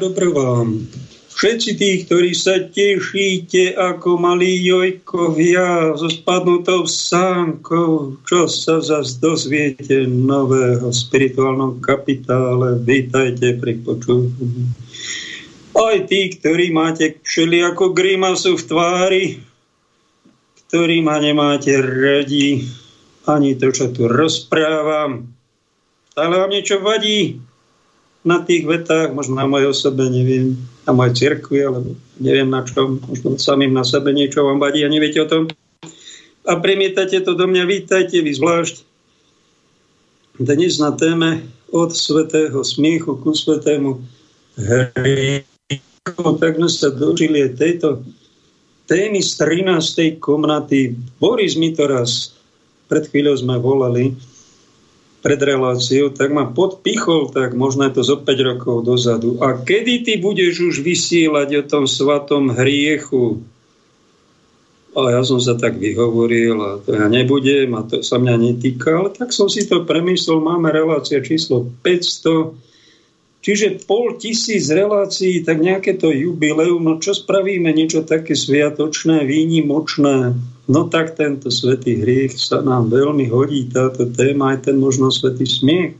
Dobro vám. Všetci tí, ktorí sa tešíte ako malí jojkovia so spadnutou sánkou, čo sa zase dozviete nového spirituálnom kapitále, vítajte pri počúvaní. Aj tí, ktorí máte všeliako grimasu v tvári, ktorí ma nemáte radi, ani to, čo tu rozprávam, ale vám niečo vadí, na tých vetách, možno na mojej osobe, neviem, na mojej cirkvi, alebo neviem na čom, možno samým na sebe niečo vám vadí a neviete o tom. A premietate to do mňa, vítajte vy zvlášť. Dnes na téme od svetého smiechu ku svetému hriechu, tak sme sa dožili tejto témy z 13. komnaty. Boris mi to raz pred chvíľou sme volali, pred reláciou, tak ma podpichol, tak možno je to zo 5 rokov dozadu. A kedy ty budeš už vysielať o tom svatom hriechu? A ja som sa tak vyhovoril a to ja nebudem a to sa mňa netýka, ale tak som si to premyslel, máme relácia číslo 500, čiže pol tisíc relácií, tak nejaké to jubileum, no čo spravíme, niečo také sviatočné, výnimočné, No tak tento svetý hriech sa nám veľmi hodí, táto téma, aj ten možno svetý smiech.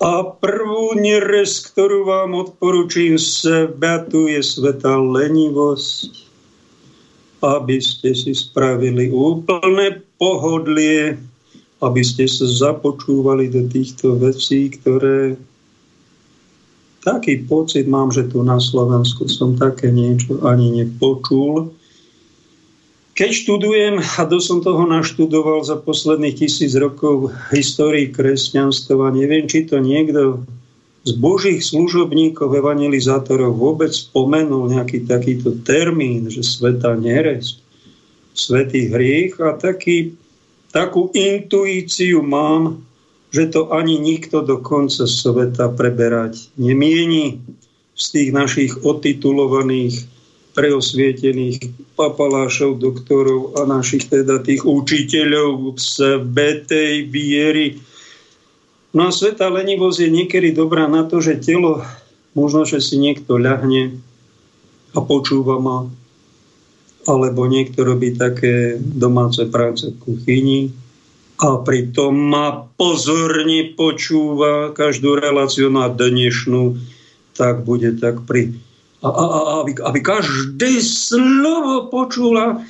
A prvú nerez, ktorú vám odporúčim seba, tu je svetá lenivosť, aby ste si spravili úplné pohodlie, aby ste sa započúvali do týchto vecí, ktoré taký pocit mám, že tu na Slovensku som také niečo ani nepočul. Keď študujem, a dosť som toho naštudoval za posledných tisíc rokov histórii kresťanstva, neviem, či to niekto z božích služobníkov, evangelizátorov vôbec spomenul nejaký takýto termín, že sveta neresť, svetý hriech a taký, takú intuíciu mám, že to ani nikto do konca sveta preberať nemieni z tých našich otitulovaných preosvietených papalášov, doktorov a našich teda tých učiteľov svetej viery. No a sveta lenivosť je niekedy dobrá na to, že telo, možno, že si niekto ľahne a počúva ma, alebo niekto robí také domáce práce v kuchyni a pritom ma pozorne počúva každú reláciu na dnešnú, tak bude tak pri a, a, a aby, aby každé slovo počula.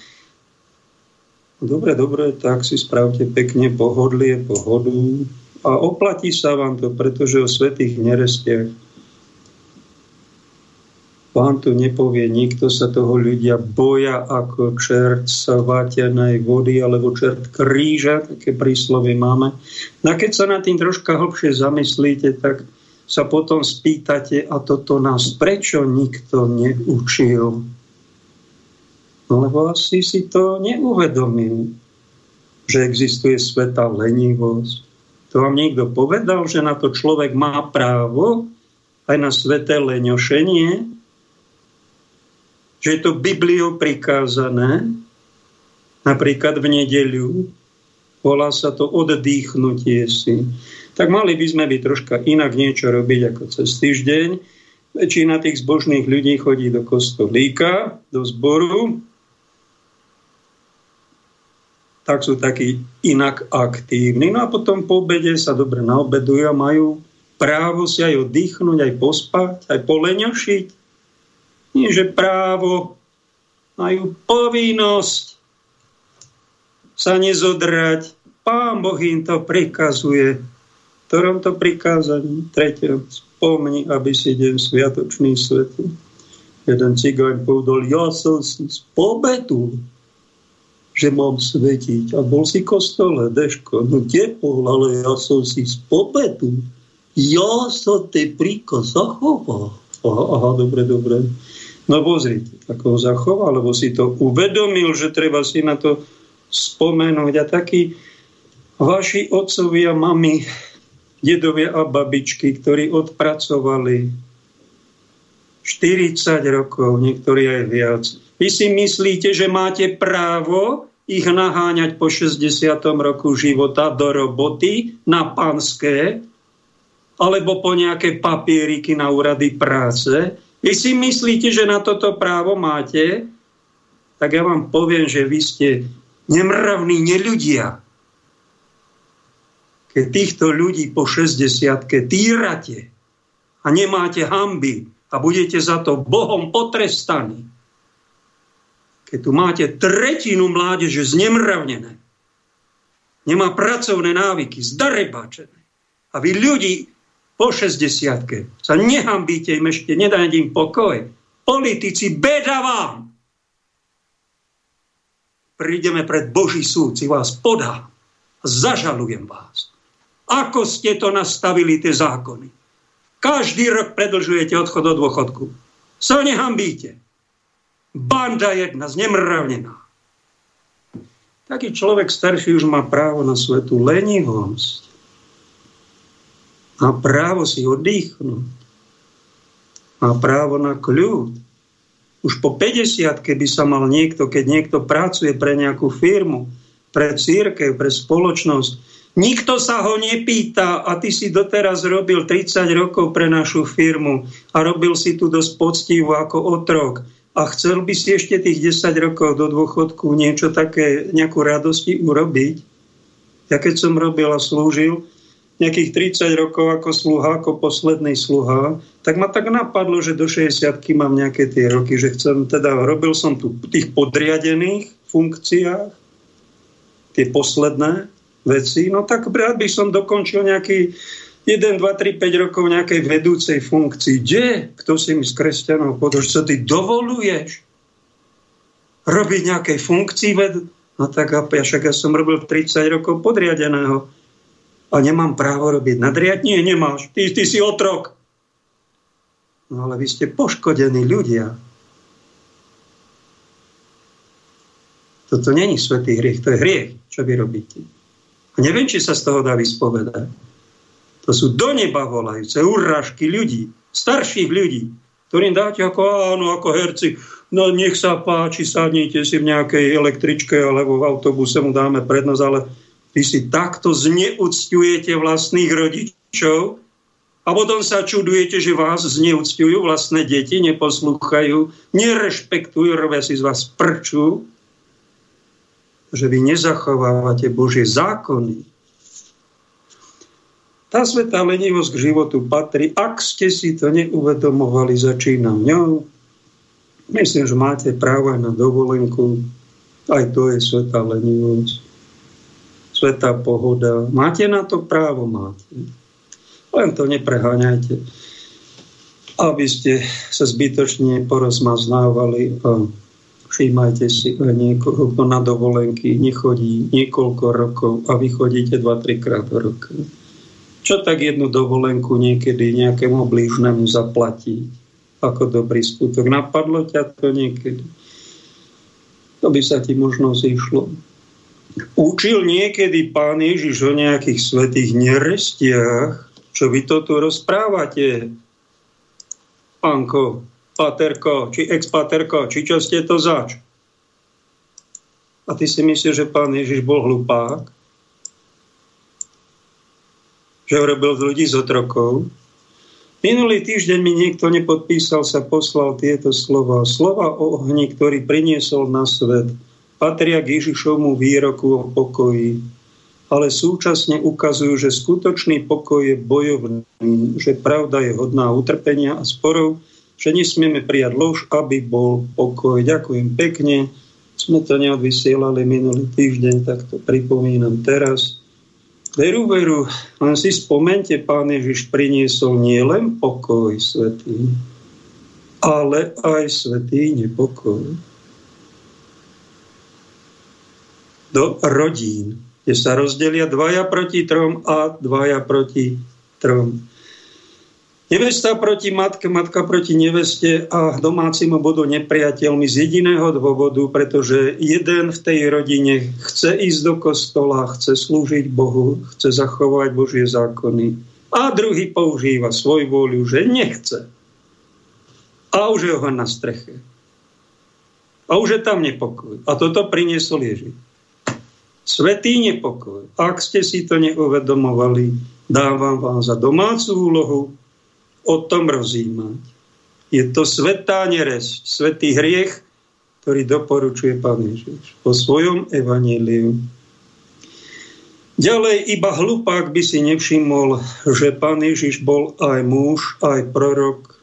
Dobre, dobre, tak si spravte pekne pohodlie, pohodu a oplatí sa vám to, pretože o svetých nerestiach vám tu nepovie, nikto sa toho ľudia boja ako čert svatenej vody alebo čert kríža, také príslovy máme. No a keď sa na tým troška hlbšie zamyslíte, tak sa potom spýtate, a toto nás prečo nikto neučil? No lebo asi si to neuvedomil, že existuje sveta lenivosť. To vám niekto povedal, že na to človek má právo aj na sveté leňošenie, že je to Bibliou prikázané, napríklad v nedeľu, volá sa to oddýchnutie si tak mali by sme byť troška inak niečo robiť ako cez týždeň. Väčšina tých zbožných ľudí chodí do kostolíka, do zboru, tak sú takí inak aktívni. No a potom po obede sa dobre naobedujú a majú právo si aj oddychnúť, aj pospať, aj poleňošiť. Nie, že právo, majú povinnosť sa nezodrať. Pán Boh im to prikazuje ktorom to prikázaní? Tretie, spomni, aby si deň sviatočný svetu. Jeden cigáň povedal, ja som si spometul, že mám svetiť. A bol si kostole, Deško, no tepol, ale ja som si spometul. Ja som te príkaz zachoval. Aha, aha, dobre, dobre. No pozrite, ako ho zachoval, lebo si to uvedomil, že treba si na to spomenúť. A takí vaši otcovia, mami, dedovia a babičky, ktorí odpracovali 40 rokov, niektorí aj viac. Vy si myslíte, že máte právo ich naháňať po 60. roku života do roboty na panské? alebo po nejaké papieriky na úrady práce. Vy si myslíte, že na toto právo máte? Tak ja vám poviem, že vy ste nemravní neľudia. Keď týchto ľudí po 60 týrate a nemáte hamby a budete za to Bohom potrestaní, keď tu máte tretinu mládeže znemravnené, nemá pracovné návyky, zdarebačené, a vy ľudí po 60 sa nehambíte im ešte, nedajte im pokoj. Politici, beda vám! Prídeme pred Boží súd, si vás podá. Zažalujem vás. Ako ste to nastavili, tie zákony? Každý rok predlžujete odchod do dôchodku. Sa nehambíte. Banda jedna, znemravnená. Taký človek starší už má právo na svetu lenivosť. Má právo si oddychnúť. Má právo na kľud. Už po 50 keby sa mal niekto, keď niekto pracuje pre nejakú firmu, pre církev, pre spoločnosť, Nikto sa ho nepýta a ty si doteraz robil 30 rokov pre našu firmu a robil si tu dosť poctivo ako otrok a chcel by si ešte tých 10 rokov do dôchodku niečo také, nejakú radosti urobiť. Ja keď som robil a slúžil nejakých 30 rokov ako sluha, ako posledný sluha, tak ma tak napadlo, že do 60 mám nejaké tie roky, že chcem, teda robil som tu tých podriadených funkciách, tie posledné, veci, no tak rád by som dokončil nejaký 1, 2, 3, 5 rokov nejakej vedúcej funkcii. Kde? Kto si mi z kresťanov povedal, čo ty dovoluješ robiť nejakej funkcii ved? No tak ja však ja som robil 30 rokov podriadeného a nemám právo robiť nadriad? Nie, nemáš. Ty, ty si otrok. No ale vy ste poškodení ľudia. Toto není svetý hriech, to je hriech, čo vy robíte. A neviem, či sa z toho dá vyspovedať. To sú do neba volajúce urážky ľudí, starších ľudí, ktorým dáte ako, áno, ako herci, no nech sa páči, sadnite si v nejakej električke alebo v autobuse mu dáme prednosť, ale vy si takto zneúctujete vlastných rodičov a potom sa čudujete, že vás zneúctujú vlastné deti, neposlúchajú, nerešpektujú, robia si z vás prču že vy nezachovávate Božie zákony. Tá svetá lenivosť k životu patrí. Ak ste si to neuvedomovali, začínam ňou. Myslím, že máte právo aj na dovolenku. Aj to je svetá lenivosť. Svetá pohoda. Máte na to právo? Máte. Len to nepreháňajte, aby ste sa zbytočne porozmaznávali a Všímajte si niekoho, kto na dovolenky nechodí niekoľko rokov a vy chodíte 2-3 krát do roka. Čo tak jednu dovolenku niekedy nejakému blížnemu zaplatí ako dobrý skutok? Napadlo ťa to niekedy? To by sa ti možno zišlo. Učil niekedy pán Ježiš o nejakých svetých nerestiach? Čo vy to tu rozprávate? Pánko, paterko, či ex-paterko, či čo ste to zač. A ty si myslíš, že pán Ježiš bol hlupák? Že robil z ľudí z otrokov? Minulý týždeň mi niekto nepodpísal, sa poslal tieto slova. Slova o ohni, ktorý priniesol na svet, patria k Ježišovmu výroku o pokoji, ale súčasne ukazujú, že skutočný pokoj je bojovný, že pravda je hodná utrpenia a sporov, že nesmieme prijať lož, aby bol pokoj. Ďakujem pekne. Sme to neodvysielali minulý týždeň, tak to pripomínam teraz. Veru, veru, len si spomente, pán Ježiš priniesol nielen pokoj svetý, ale aj svetý nepokoj. Do rodín, kde sa rozdelia dvaja proti trom a dvaja proti trom. Nevesta proti matke, matka proti neveste a domácim budú nepriateľmi z jediného dôvodu, pretože jeden v tej rodine chce ísť do kostola, chce slúžiť Bohu, chce zachovať Božie zákony a druhý používa svoj vôľu, že nechce. A už je ho na streche. A už je tam nepokoj. A toto priniesol Ježiš. Svetý nepokoj. Ak ste si to neuvedomovali, Dávam vám za domácu úlohu o tom rozímať. Je to svetá neresť, svetý hriech, ktorý doporučuje Pán Ježiš po svojom evaníliu. Ďalej iba hlupák by si nevšimol, že Pán Ježiš bol aj muž, aj prorok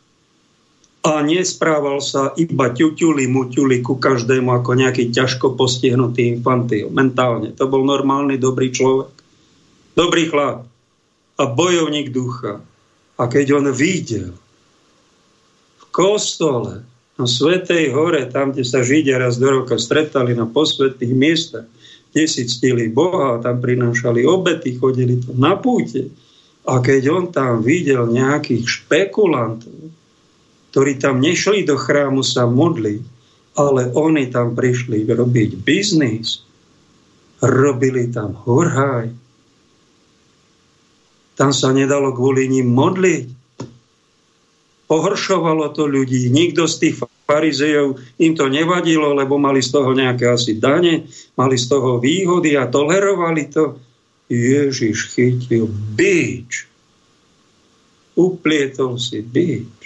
a nesprával sa iba ťuťuli, muťuli ku každému ako nejaký ťažko postihnutý infantil. Mentálne. To bol normálny, dobrý človek. Dobrý chlap. A bojovník ducha. A keď on videl v kostole na Svetej hore, tam, kde sa Židia raz do roka stretali na posvetných miestach, kde si ctili Boha, tam prinášali obety, chodili tam na púte. A keď on tam videl nejakých špekulantov, ktorí tam nešli do chrámu sa modliť, ale oni tam prišli robiť biznis, robili tam hurhaj. Tam sa nedalo kvôli ním modliť. Pohoršovalo to ľudí. Nikto z tých farizejov im to nevadilo, lebo mali z toho nejaké asi dane, mali z toho výhody a tolerovali to. Ježiš chytil bič. Uplietol si bič.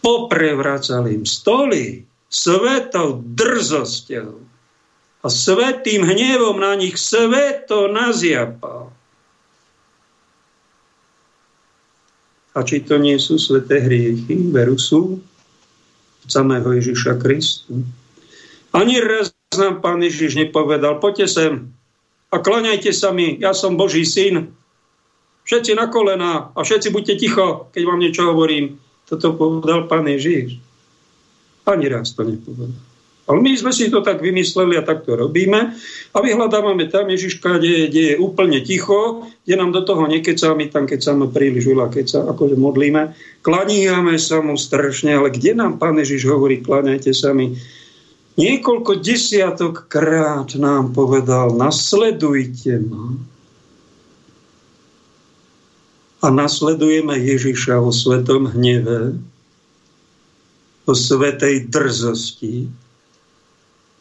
Poprevracal im stoly svetou drzosťou a svetým hnevom na nich sveto naziapal. A či to nie sú sveté hriechy? Veru sú. Samého Ježiša Kristu. Ani raz nám pán Ježiš nepovedal, poďte sem a klaňajte sa mi, ja som Boží syn. Všetci na kolená a všetci buďte ticho, keď vám niečo hovorím. Toto povedal pán Ježiš. Ani raz to nepovedal. Ale my sme si to tak vymysleli a tak to robíme a vyhľadávame tam Ježiška, kde, kde je úplne ticho, kde nám do toho nekecá, my tam kecáme príliš veľa, keď sa akože modlíme. Klaníjame sa mu strašne, ale kde nám Pán Ježiš hovorí, klaňajte sa mi? Niekoľko desiatok krát nám povedal, nasledujte ma. A nasledujeme Ježiša vo svetom hneve, o svetej drzosti,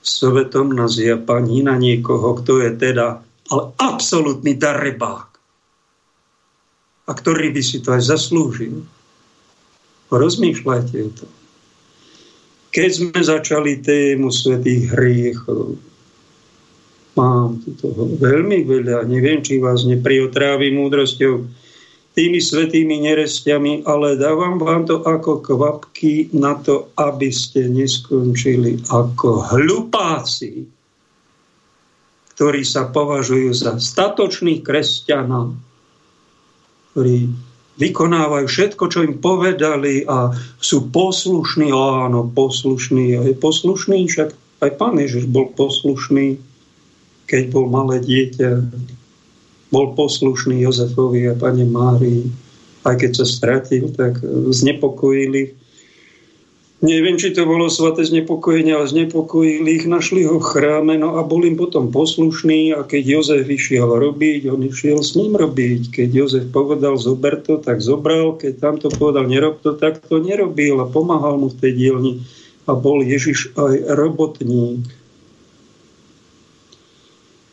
svetom na zjapaní na niekoho, kto je teda ale absolútny darebák a ktorý by si to aj zaslúžil. Rozmýšľajte o to. Keď sme začali tému svetých hriechov, mám tu toho veľmi veľa, neviem, či vás nepriotrávi múdrosťou, tými svetými nerestiami, ale dávam vám to ako kvapky na to, aby ste neskončili ako hlupáci, ktorí sa považujú za statočných kresťanov, ktorí vykonávajú všetko, čo im povedali a sú poslušní. Áno, poslušní. Je poslušný, však aj pán Ježiš bol poslušný, keď bol malé dieťa bol poslušný Jozefovi a pani Márii. Aj keď sa stratil, tak znepokojili. Neviem, či to bolo svaté znepokojenie, ale znepokojili ich, našli ho v chráme, no a bol im potom poslušný a keď Jozef išiel robiť, on išiel s ním robiť. Keď Jozef povedal zober to, tak zobral, keď tamto povedal nerob to, tak to nerobil a pomáhal mu v tej dielni. A bol Ježiš aj robotník.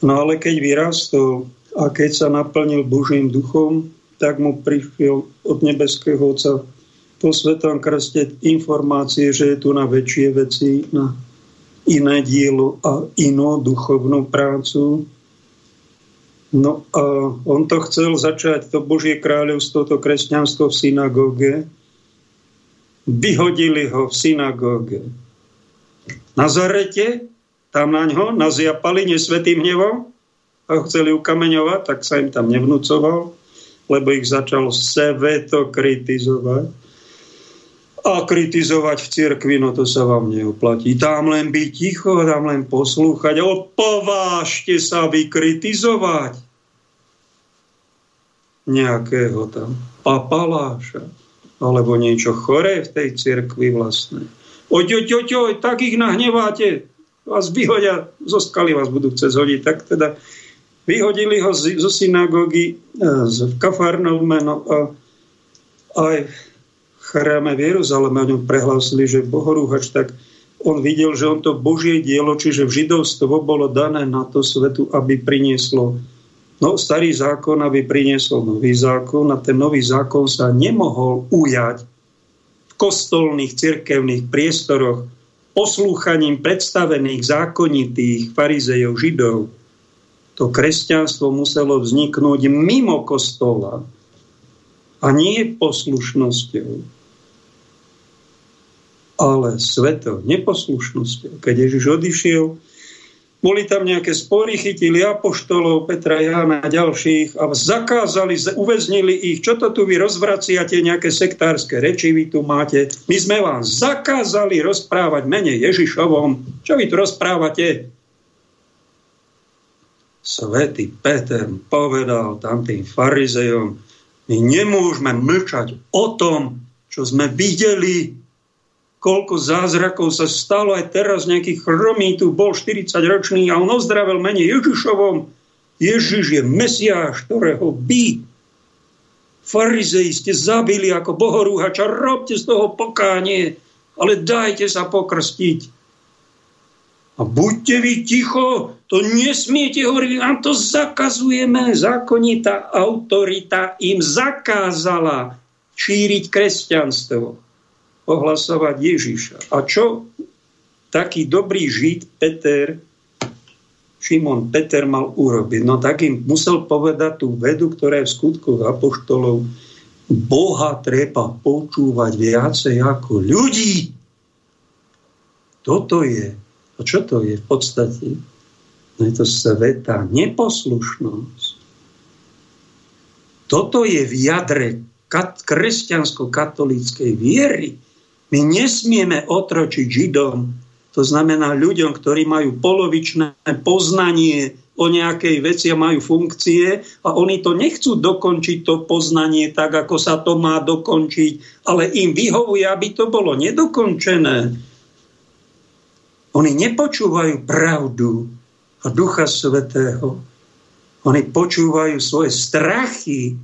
No ale keď vyrastol, a keď sa naplnil Božím duchom, tak mu prišiel od nebeského Otca po Svetom krste informácie, že je tu na väčšie veci, na iné dielo a inú duchovnú prácu. No a on to chcel začať, to Božie kráľovstvo, to kresťanstvo v synagóge. Vyhodili ho v synagóge. Na Zarete, tam na ňo, naziapali nesvetým hnevom a chceli ukameňovať, tak sa im tam nevnúcoval, lebo ich začal seveto kritizovať. A kritizovať v cirkvi, no to sa vám neoplatí. Tam len byť ticho, tam len poslúchať. Opovážte sa vykritizovať nejakého tam papaláša alebo niečo choré v tej cirkvi vlastnej. Oď, oď, oď, oď, tak ich nahneváte, vás vyhodia, zo skaly vás budú chcieť hodiť. Tak teda Vyhodili ho zo synagógy e, Kafarnaume no a aj v chráme v Jeruzaleme o ňom prehlásili, že bohorúhač, tak on videl, že on to Božie dielo, čiže v židovstvo bolo dané na to svetu, aby prinieslo No, starý zákon, aby priniesol nový zákon a ten nový zákon sa nemohol ujať v kostolných, cirkevných priestoroch poslúchaním predstavených zákonitých farizejov židov. To kresťanstvo muselo vzniknúť mimo kostola a nie poslušnosťou, ale svetou, neposlušnosťou. Keď Ježiš odišiel, boli tam nejaké spory, chytili apoštolov, Petra, Jána a ďalších a zakázali, uväznili ich. Čo to tu vy rozvraciate, nejaké sektárske reči vy tu máte? My sme vám zakázali rozprávať mene Ježišovom. Čo vy tu rozprávate? Svetý Peter povedal tam tým farizejom, my nemôžeme mlčať o tom, čo sme videli koľko zázrakov sa stalo aj teraz, nejaký chromý tu bol 40 ročný a on ozdravil mene Ježišovom. Ježiš je Mesiáš, ktorého by farizei ste zabili ako bohorúhača, robte z toho pokánie, ale dajte sa pokrstiť. A buďte vy ticho, to nesmiete hovoriť, vám to zakazujeme. Zákonitá autorita im zakázala šíriť kresťanstvo ohlasovať Ježiša. A čo taký dobrý žid Peter, Šimon Peter mal urobiť? No tak im musel povedať tú vedu, ktorá je v skutkoch apoštolov. Boha treba počúvať viacej ako ľudí. Toto je. A čo to je v podstate? To sveta neposlušnosť. Toto je v jadre kresťansko-katolíckej viery. My nesmieme otročiť Židom, to znamená ľuďom, ktorí majú polovičné poznanie o nejakej veci a majú funkcie a oni to nechcú dokončiť to poznanie tak, ako sa to má dokončiť, ale im vyhovuje, aby to bolo nedokončené. Oni nepočúvajú pravdu a Ducha Svetého. Oni počúvajú svoje strachy,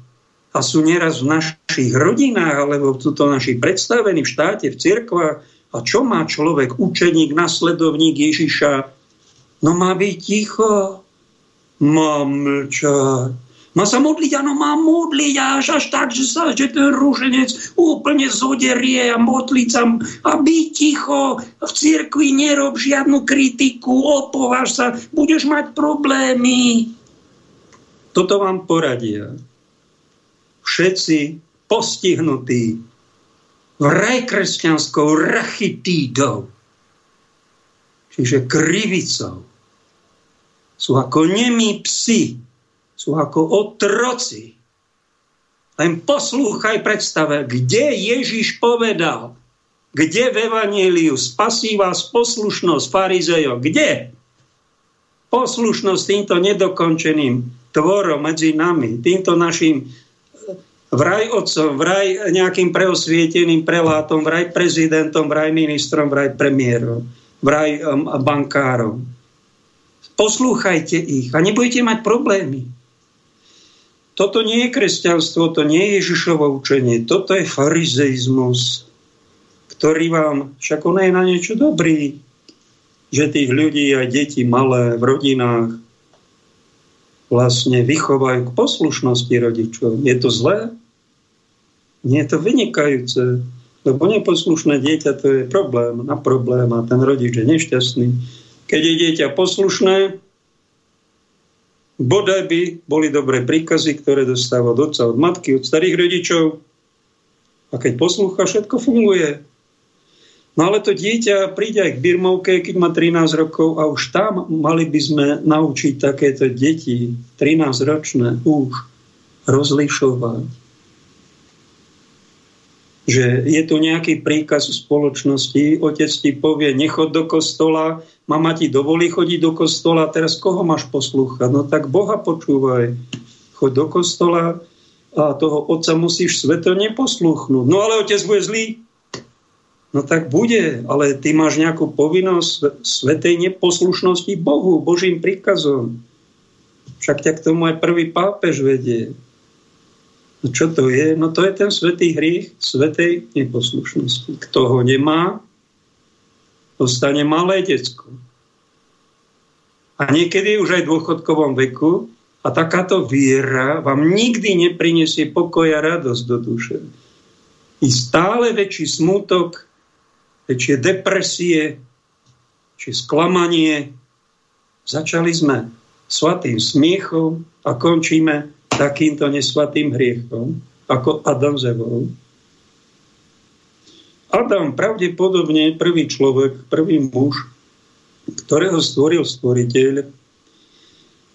a sú nieraz v našich rodinách, alebo sú to naši predstavení v štáte, v cirkvách. A čo má človek, učeník, nasledovník Ježiša? No má byť ticho, má mlčať. Má sa modliť, áno, má modliť až, až tak, že, sa, že ten rúženec úplne zoderie a modliť sa a byť ticho. V cirkvi nerob žiadnu kritiku, opováž sa, budeš mať problémy. Toto vám poradia všetci postihnutí vrajkresťanskou rachitídou, čiže krivicou. Sú ako nemí psi, sú ako otroci. Len poslúchaj predstave, kde Ježiš povedal, kde v Evangeliu spasí vás poslušnosť farizejov, kde? Poslušnosť týmto nedokončeným tvorom medzi nami, týmto našim vraj otcom, vraj nejakým preosvieteným prelátom, vraj prezidentom, vraj ministrom, vraj premiérom, vraj bankárom. Poslúchajte ich a nebudete mať problémy. Toto nie je kresťanstvo, to nie je Ježišovo učenie, toto je farizeizmus, ktorý vám, však on je na niečo dobrý, že tých ľudí aj deti malé v rodinách vlastne vychovajú k poslušnosti rodičov. Je to zlé? Nie je to vynikajúce, lebo neposlušné dieťa to je problém na problém a ten rodič je nešťastný. Keď je dieťa poslušné, bodaj by boli dobré príkazy, ktoré dostáva od od matky, od starých rodičov. A keď poslúcha, všetko funguje. No ale to dieťa príde aj k birmovke, keď má 13 rokov a už tam mali by sme naučiť takéto deti, 13 ročné, už rozlišovať že je tu nejaký príkaz v spoločnosti, otec ti povie, nechod do kostola, mama ti dovolí chodiť do kostola, teraz koho máš poslúchať? No tak Boha počúvaj, choď do kostola a toho otca musíš sveto neposlúchnuť. No ale otec bude zlý. No tak bude, ale ty máš nejakú povinnosť svetej neposlušnosti Bohu, Božím príkazom. Však ťa k tomu aj prvý pápež vedie. No čo to je? No to je ten svetý hriech svetej neposlušnosti. Kto ho nemá, dostane malé decko. A niekedy už aj v dôchodkovom veku A takáto viera vám nikdy neprinesie pokoj a radosť do duše. I stále väčší smutok, väčšie depresie, či sklamanie. Začali sme svatým smiechom a končíme takýmto nesvatým hriechom, ako Adam z Evou. Adam pravdepodobne prvý človek, prvý muž, ktorého stvoril stvoriteľ,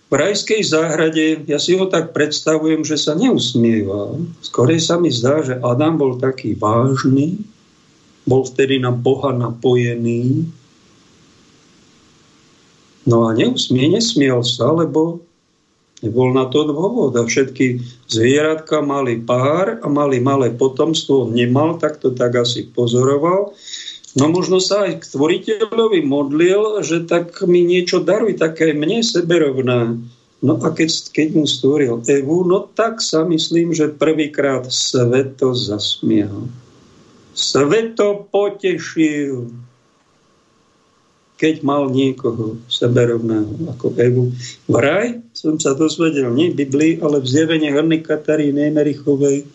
v rajskej záhrade, ja si ho tak predstavujem, že sa neusmieval. Skorej sa mi zdá, že Adam bol taký vážny, bol vtedy na Boha napojený. No a neusmie, nesmiel sa, lebo nebol na to dôvod. A všetky zvieratka mali pár a mali malé potomstvo. Nemal, tak to tak asi pozoroval. No možno sa aj k tvoriteľovi modlil, že tak mi niečo daruj, také mne seberovná. No a keď, keď mu stvoril Evu, no tak sa myslím, že prvýkrát sveto zasmial. Sveto potešil, keď mal niekoho seberovného ako Evu. Vraj som sa dozvedel nie v Biblii, ale v zjevení Hrny Kataríny Emerichovej,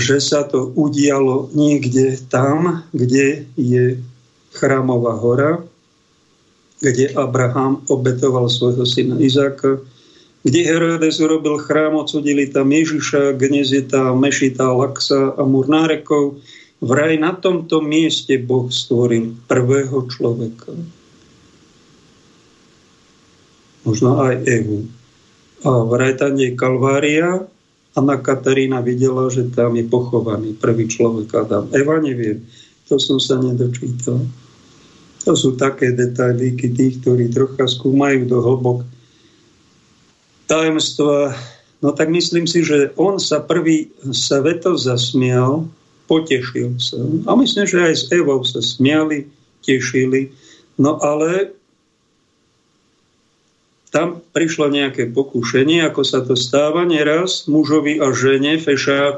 že sa to udialo niekde tam, kde je chrámová hora, kde Abraham obetoval svojho syna Izáka, kde Herodes urobil chrám, odsudili tam Ježiša, dnes je Laksa a Murnárekov. Vraj na tomto mieste Boh stvoril prvého človeka. Možno aj Evu. A vraj tam je Kalvária, Anna Katarína videla, že tam je pochovaný prvý človek Adam. Eva neviem, to som sa nedočítal. To sú také detailíky tých, ktorí trocha skúmajú do hlbok tajemstva. No tak myslím si, že on sa prvý sveto zasmial, potešil sa. A myslím, že aj s Evou sa smiali, tešili. No ale tam prišlo nejaké pokušenie, ako sa to stáva neraz, mužovi a žene, fešák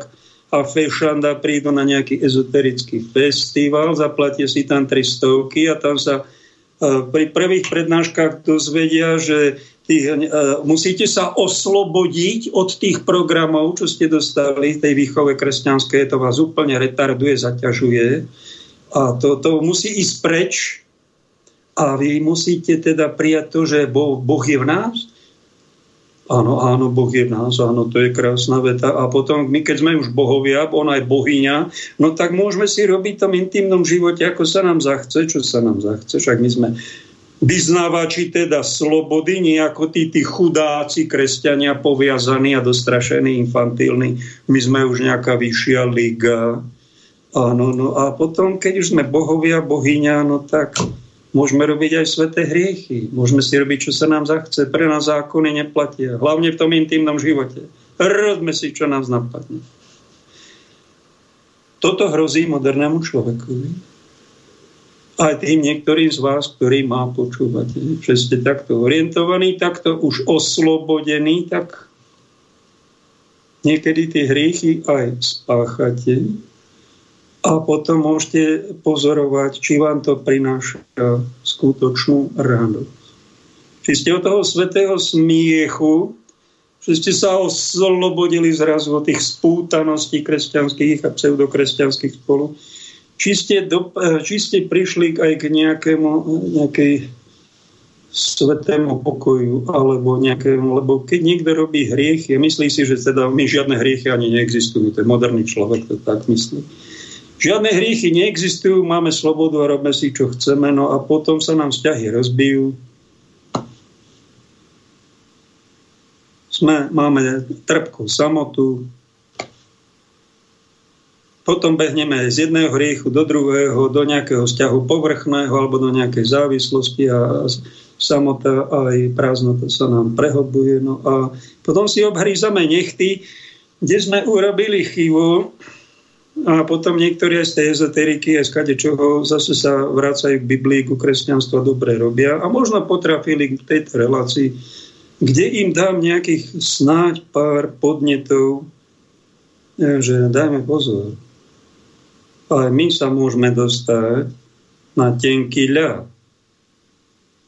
a fešanda prídu na nejaký ezoterický festival, zaplatia si tam 300 a tam sa e, pri prvých prednáškach dozvedia, že tých, e, musíte sa oslobodiť od tých programov, čo ste dostali v tej výchove kresťanskej, to vás úplne retarduje, zaťažuje a to, to musí ísť preč a vy musíte teda prijať to, že boh, boh je v nás. Áno, áno, Boh je v nás, áno, to je krásna veta. A potom my, keď sme už bohovia, on aj bohyňa, no tak môžeme si robiť v tom intimnom živote, ako sa nám zachce, čo sa nám zachce. Však my sme vyznávači teda slobody, nie ako tí, tí chudáci kresťania poviazaní a dostrašení, infantilní. My sme už nejaká vyššia liga. Áno, no a potom, keď už sme bohovia, bohyňa, no tak Môžeme robiť aj sveté hriechy. Môžeme si robiť, čo sa nám zachce. Pre nás zákony neplatia. Hlavne v tom intimnom živote. Robme si, čo nás napadne. Toto hrozí modernému človeku. Aj tým niektorým z vás, ktorí má počúvať, že ste takto orientovaní, takto už oslobodení, tak niekedy tie hriechy aj spáchate a potom môžete pozorovať, či vám to prináša skutočnú radosť. Či ste od toho svetého smiechu, že ste sa oslobodili zrazu od tých spútaností kresťanských a pseudokresťanských spolu, či ste, do, či ste prišli aj k nejakému, nejakej svetému pokoju alebo nejakému, lebo keď niekto robí hriechy myslí si, že teda my žiadne hriechy ani neexistujú, to moderný človek, to tak myslí Žiadne hriechy neexistujú, máme slobodu a robíme si, čo chceme, no a potom sa nám vzťahy rozbijú. Sme, máme trpkú samotu, potom behneme z jedného hriechu do druhého, do nejakého vzťahu povrchného alebo do nejakej závislosti a samota aj prázdnota sa nám prehobuje. No a potom si obhrízame nechty, kde sme urobili chybu, a potom niektorí aj z tej ezoteriky, aj z čoho, zase sa vrácajú k Biblii, ku kresťanstvu dobre robia. A možno potrafili k tejto relácii, kde im dám nejakých snáď pár podnetov, že dajme pozor. Ale my sa môžeme dostať na tenký ľad.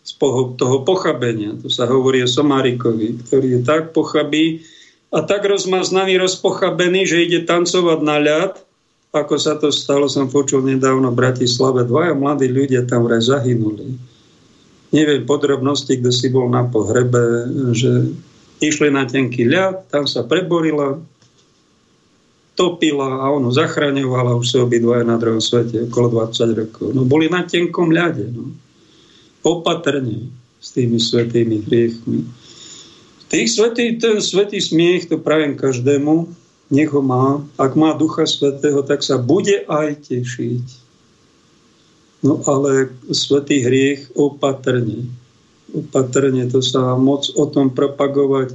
z toho pochabenia. Tu sa hovorí o Somárikovi, ktorý je tak pochabý a tak rozmaznaný, rozpochabený, že ide tancovať na ľad, ako sa to stalo, som počul nedávno v Bratislave, dvaja mladí ľudia tam vraj zahynuli. Neviem podrobnosti, kde si bol na pohrebe, že išli na tenký ľad, tam sa preborila, topila a ono zachraňovala už sa obidvaja na druhom svete okolo 20 rokov. No boli na tenkom ľade. No. Opatrne s tými svetými hriechmi. Tých svetý, ten svetý smiech, to prajem každému, nech ho má. Ak má Ducha Svetého, tak sa bude aj tešiť. No ale svetý hriech opatrne. Opatrne, to sa moc o tom propagovať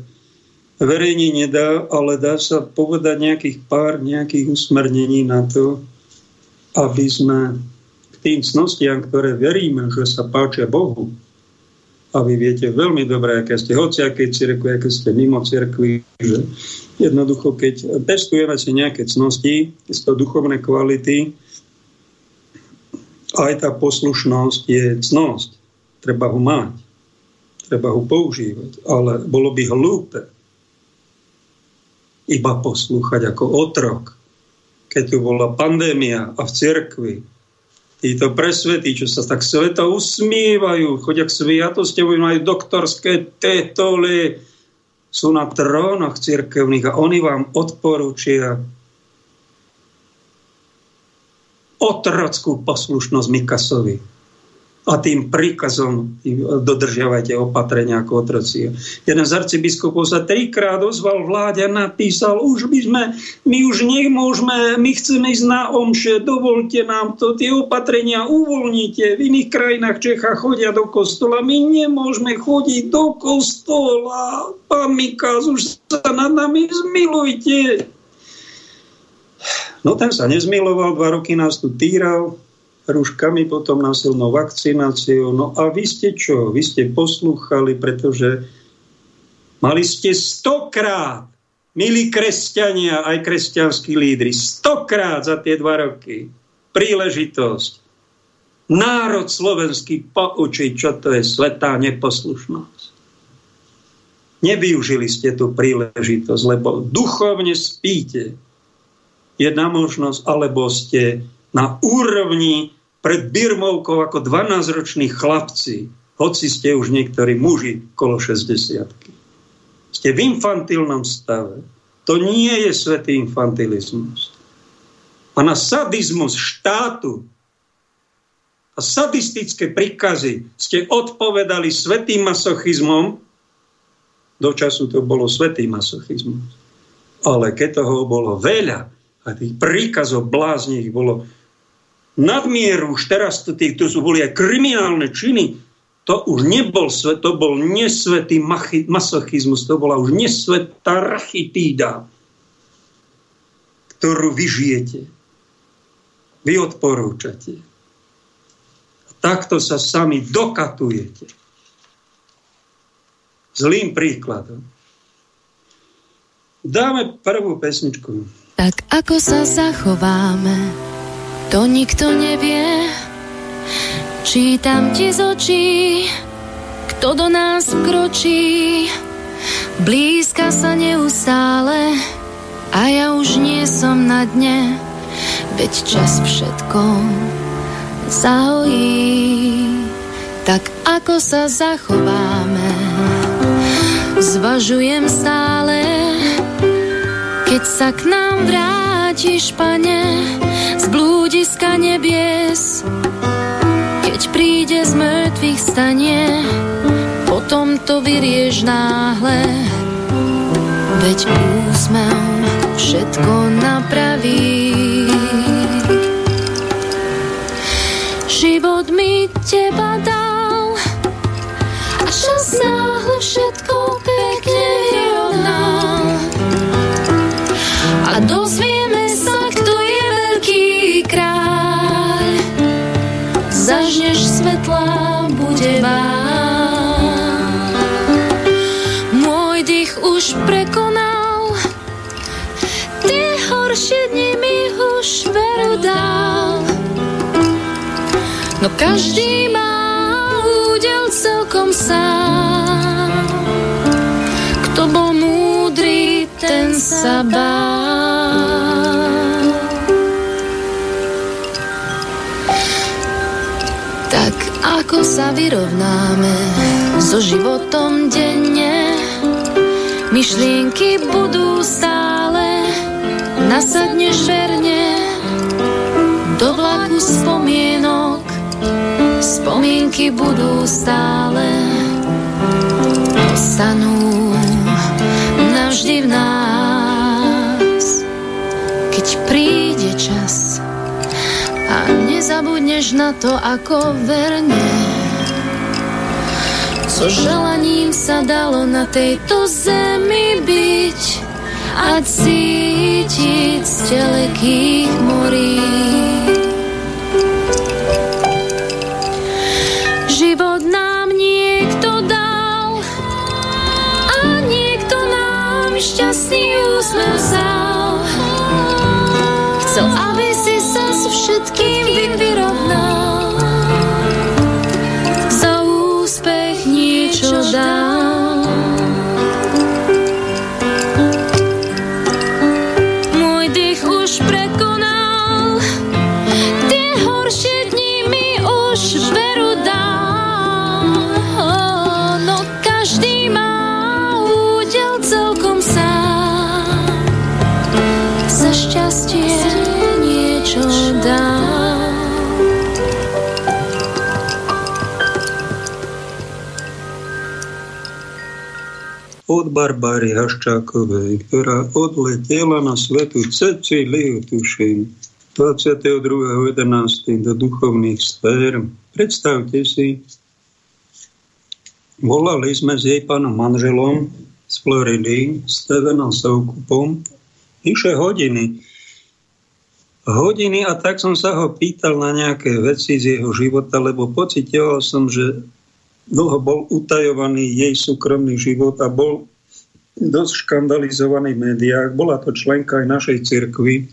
verejne nedá, ale dá sa povedať nejakých pár nejakých usmernení na to, aby sme k tým cnostiam, ktoré veríme, že sa páčia Bohu, a vy viete veľmi dobre, aké ste hociakej cirkvi, aké ste mimo cirkvi, že jednoducho, keď testujeme si nejaké cnosti, to duchovné kvality, aj tá poslušnosť je cnosť. Treba ho mať. Treba ho používať. Ale bolo by hlúpe iba poslúchať ako otrok. Keď tu bola pandémia a v cirkvi títo presvetí, čo sa tak sveta usmievajú, chodia k sviatosti, majú doktorské tituly, sú na trónoch cirkevných a oni vám odporúčia otrockú poslušnosť Mikasovi a tým príkazom dodržiavajte opatrenia ako otroci. Jeden z arcibiskupov sa trikrát ozval vláde a napísal, už by sme, my už nemôžeme, my chceme ísť na omše, dovolte nám to, tie opatrenia uvoľnite. V iných krajinách Čecha chodia do kostola, my nemôžeme chodiť do kostola. Pán Mikás, už sa nad nami zmilujte. No ten sa nezmiloval, dva roky nás tu týral, rúškami, potom násilnou vakcináciou. No a vy ste čo? Vy ste poslúchali, pretože mali ste stokrát, milí kresťania, aj kresťanskí lídry, stokrát za tie dva roky príležitosť národ slovenský poučiť, čo to je svetá neposlušnosť. Nevyužili ste tú príležitosť, lebo duchovne spíte. Jedna možnosť, alebo ste na úrovni pred Birmovkou ako 12-roční chlapci, hoci ste už niektorí muži kolo 60 Ste v infantilnom stave. To nie je svetý infantilizmus. A na sadizmus štátu a sadistické príkazy ste odpovedali svetým masochizmom, do času to bolo svetý masochizmus. Ale keď toho bolo veľa a tých príkazov blázních bolo nadmieru, už teraz tí, to sú boli aj kriminálne činy, to už nebol svet, to bol nesvetý masochizmus, to bola už nesvetá rachitída, ktorú vy žijete. Vy odporúčate. A takto sa sami dokatujete. Zlým príkladom. Dáme prvú pesničku. Tak ako sa zachováme to nikto nevie. Čítam ti z očí, kto do nás vkročí. Blízka sa neustále a ja už nie som na dne, veď čas všetko zahojí. Tak ako sa zachováme, zvažujem stále, keď sa k nám vrátiš, pane, z blúdiska nebies. Keď príde z mŕtvych stanie, potom to vyrieš náhle. Veď úsmev všetko napraví. Život mi teba dal a čas náhle prekonal, tie horšie dni mi už veru dal. No každý má údel celkom sám. Kto bol múdry, ten sa bál. Tak ako sa vyrovnáme so životom denne, myšlienky budú stále, nasadneš verne. Do vlaku spomienok spomienky budú stále. Ostanú navždy v nás. Keď príde čas a nezabudneš na to ako verne so želaním sa dalo na tejto zemi byť a cítiť z telekých morí. Život nám niekto dal a niekto nám šťastný úsmev vzal. Chcel, aby si sa s všetkým od Barbary Haščákovej, ktorá odletela na svetu Cecíliu, tuším, 22.11. do duchovných sfér. Predstavte si, volali sme s jej pánom manželom z Floridy, Stevenom Soukupom, vyše hodiny. Hodiny a tak som sa ho pýtal na nejaké veci z jeho života, lebo pocitoval som, že dlho bol utajovaný jej súkromný život a bol dosť škandalizovaný v médiách. Bola to členka aj našej cirkvi.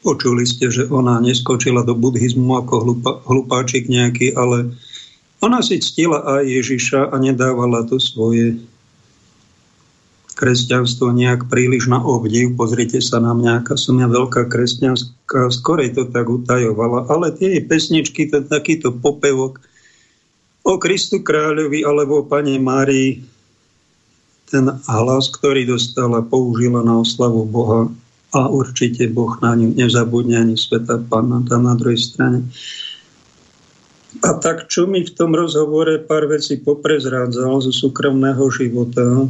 Počuli ste, že ona neskočila do buddhizmu ako hlupa, hlupáčik nejaký, ale ona si ctila aj Ježiša a nedávala to svoje kresťanstvo nejak príliš na obdiv. Pozrite sa na mňa, aká som ja veľká kresťanská, skorej to tak utajovala. Ale tie pesničky, ten takýto popevok, o Kristu kráľovi alebo o Pane Márii ten hlas, ktorý dostala, použila na oslavu Boha a určite Boh na ňu nezabudne ani Sveta Pána tam na druhej strane. A tak, čo mi v tom rozhovore pár vecí poprezrádzal zo súkromného života,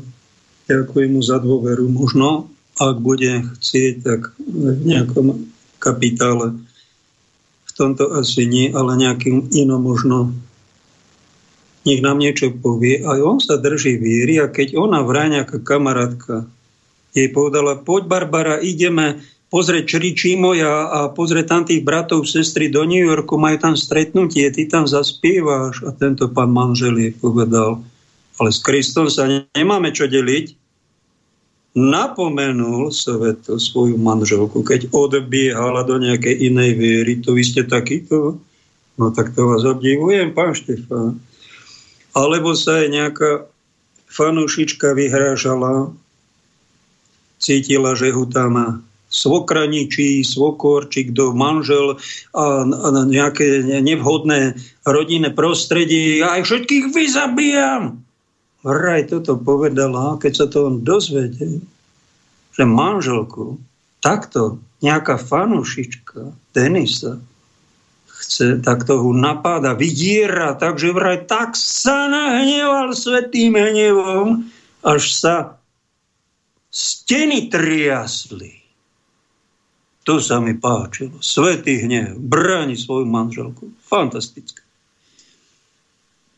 ďakujem mu za dôveru. Možno, ak bude chcieť, tak v nejakom kapitále v tomto asi nie, ale nejakým inom možno nech nám niečo povie. A on sa drží víry a keď ona vraj nejaká kamarátka jej povedala, poď Barbara, ideme pozrieť Čričí moja a pozrieť tam tých bratov, sestry do New Yorku, majú tam stretnutie, ty tam zaspievaš. A tento pán manžel jej povedal, ale s Kristom sa nemáme čo deliť. Napomenul sveto svoju manželku, keď odbiehala do nejakej inej viery, to vy ste takýto? No tak to vás obdivujem, pán Štefán alebo sa aj nejaká fanúšička vyhrážala, cítila, že ho tam svokraničí, svokorčík, do manžel a, a nejaké nevhodné rodinné prostredie. Ja aj všetkých vyzabijam. Raj toto povedala, keď sa to on dozvedel, že manželku takto nejaká fanúšička Denisa chce, tak toho napáda, vydiera, takže vraj tak sa nahneval svetým hnevom, až sa steny triasli. To sa mi páčilo. Svetý hnev. Bráni svoju manželku. Fantastické.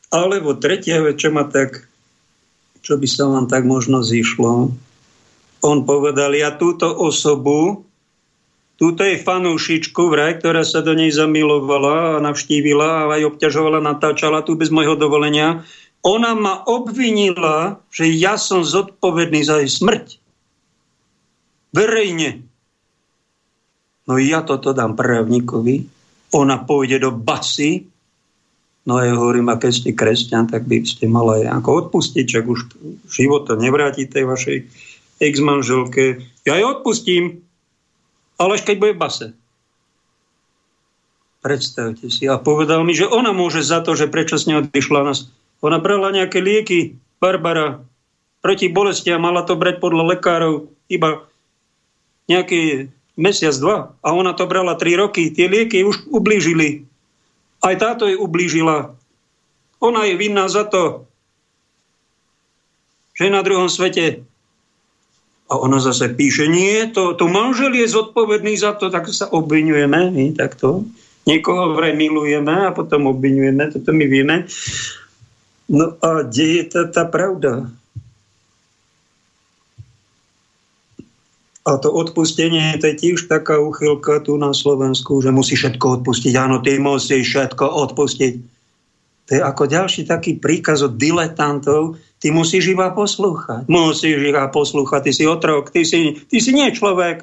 Alebo tretia vec, čo ma tak, čo by sa vám tak možno zišlo, on povedal, ja túto osobu túto je fanúšičku vraj, ktorá sa do nej zamilovala a navštívila a aj obťažovala, natáčala tu bez môjho dovolenia. Ona ma obvinila, že ja som zodpovedný za jej smrť. Verejne. No ja toto dám právnikovi. Ona pôjde do basy. No ja hovorím, a keď ste kresťan, tak by ste mali ako odpustiť, čak už život to nevráti tej vašej ex-manželke. Ja jej odpustím, ale až keď bude v base. Predstavte si. A povedal mi, že ona môže za to, že ňou odišla nás. Ona brala nejaké lieky, Barbara, proti bolesti a mala to brať podľa lekárov iba nejaký mesiac, dva. A ona to brala tri roky. Tie lieky už ublížili aj táto jej ublížila. Ona je vinná za to, že je na druhom svete. A ona zase píše, nie, to, to manžel je zodpovedný za to, tak sa obvinujeme, my takto. Niekoho vraj milujeme a potom obvinujeme, toto my vieme. No a kde je tá, tá pravda? A to odpustenie, to je tiež taká uchylka tu na Slovensku, že musí všetko odpustiť. Áno, ty musíš všetko odpustiť. To je ako ďalší taký príkaz od diletantov. Ty musíš iba poslúchať. Musíš iba poslúchať. Ty si otrok, ty si, ty si nie človek.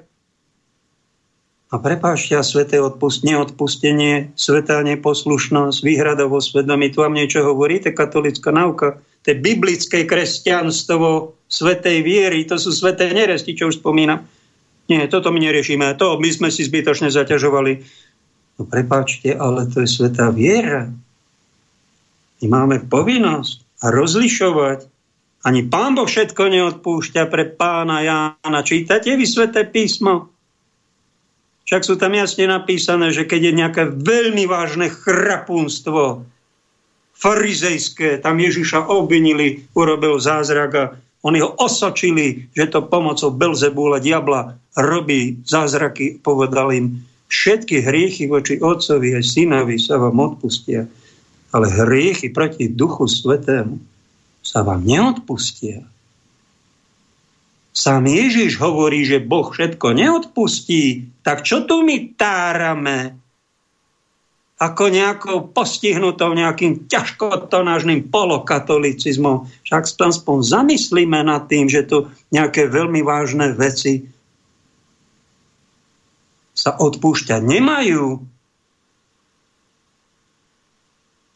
A prepášte, a sveté odpust, neodpustenie, svetá neposlušnosť, výhradovo svedomí, tu vám niečo hovorí, to je katolická nauka, to je biblické kresťanstvo svetej viery, to sú sveté neresti, čo už spomínam. Nie, toto my neriešime. To my sme si zbytočne zaťažovali. No prepáčte, ale to je svetá viera. My máme povinnosť a rozlišovať. Ani pán Boh všetko neodpúšťa pre pána Jána. Čítate vy sveté písmo? Však sú tam jasne napísané, že keď je nejaké veľmi vážne chrapunstvo, farizejské, tam Ježiša obvinili, urobil zázrak a oni ho osočili, že to pomocou Belzebúla, diabla, robí zázraky. Povedal im, všetky hriechy voči otcovi a synovi sa vám odpustia, ale hriechy proti Duchu Svetému sa vám neodpustia. Sám Ježiš hovorí, že Boh všetko neodpustí, tak čo tu my tárame? ako nejakou postihnutou nejakým ťažkotonážnym polokatolicizmom. Však aspoň zamyslíme nad tým, že tu nejaké veľmi vážne veci sa odpúšťať nemajú.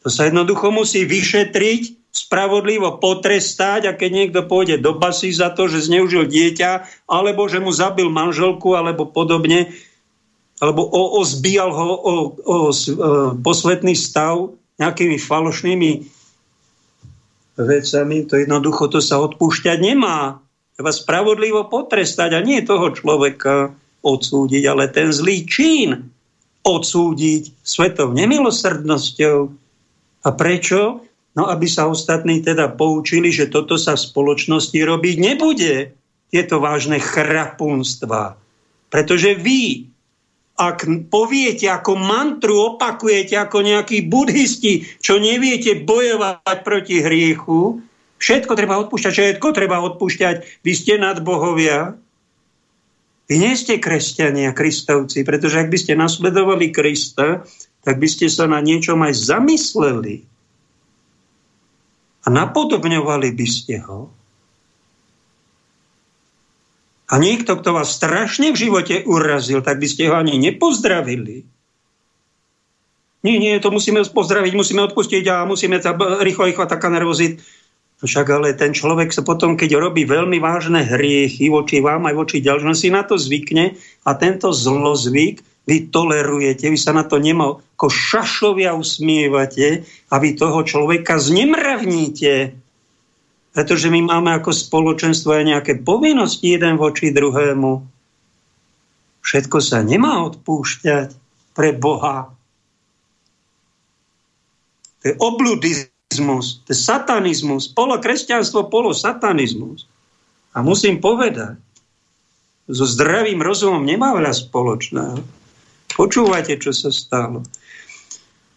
To sa jednoducho musí vyšetriť, spravodlivo potrestať a keď niekto pôjde do basy za to, že zneužil dieťa, alebo že mu zabil manželku, alebo podobne, alebo o, ozbíjal ho o, o, o e, posvetný stav nejakými falošnými vecami, to jednoducho to sa odpúšťať nemá. Treba spravodlivo potrestať a nie toho človeka odsúdiť, ale ten zlý čin odsúdiť svetou nemilosrdnosťou. A prečo? No, aby sa ostatní teda poučili, že toto sa v spoločnosti robiť nebude. Tieto vážne chrapunstva. Pretože vy ak poviete ako mantru, opakujete ako nejakí buddhisti, čo neviete bojovať proti hriechu, všetko treba odpúšťať, všetko treba odpúšťať, vy ste nadbohovia, vy nie ste kresťania, kristovci, pretože ak by ste nasledovali Krista, tak by ste sa na niečom aj zamysleli a napodobňovali by ste ho. A niekto, kto vás strašne v živote urazil, tak by ste ho ani nepozdravili. Nie, nie, to musíme pozdraviť, musíme odpustiť a musíme sa rýchlo, rýchlo taká nervoziť. No však ale ten človek sa potom, keď robí veľmi vážne hriechy voči vám aj voči ďalším, si na to zvykne a tento zlozvyk vy tolerujete, vy sa na to nemo ako šašovia usmievate a vy toho človeka znemravníte. Pretože my máme ako spoločenstvo aj nejaké povinnosti jeden voči druhému. Všetko sa nemá odpúšťať pre Boha. To je obludizmus, to je satanizmus, polokresťanstvo, polosatanizmus. A musím povedať, so zdravým rozumom nemá veľa spoločného. Počúvajte, čo sa stalo.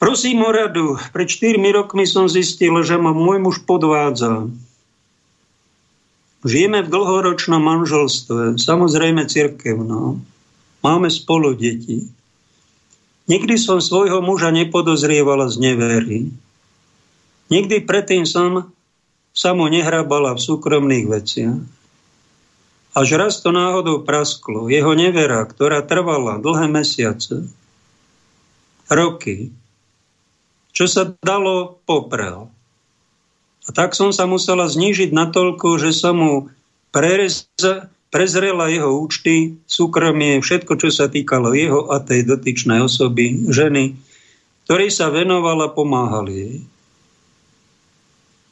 Prosím o radu. Pred 4 rokmi som zistil, že ma môj muž podvádza. Žijeme v dlhoročnom manželstve, samozrejme cirkevno. Máme spolu deti. Nikdy som svojho muža nepodozrievala z nevery. Nikdy predtým som sa mu nehrabala v súkromných veciach. Až raz to náhodou prasklo. Jeho nevera, ktorá trvala dlhé mesiace, roky, čo sa dalo, poprel. A tak som sa musela znížiť natoľko, že som mu prerez, prezrela jeho účty, súkromie, všetko, čo sa týkalo jeho a tej dotyčnej osoby, ženy, ktorej sa venovala, pomáhali jej.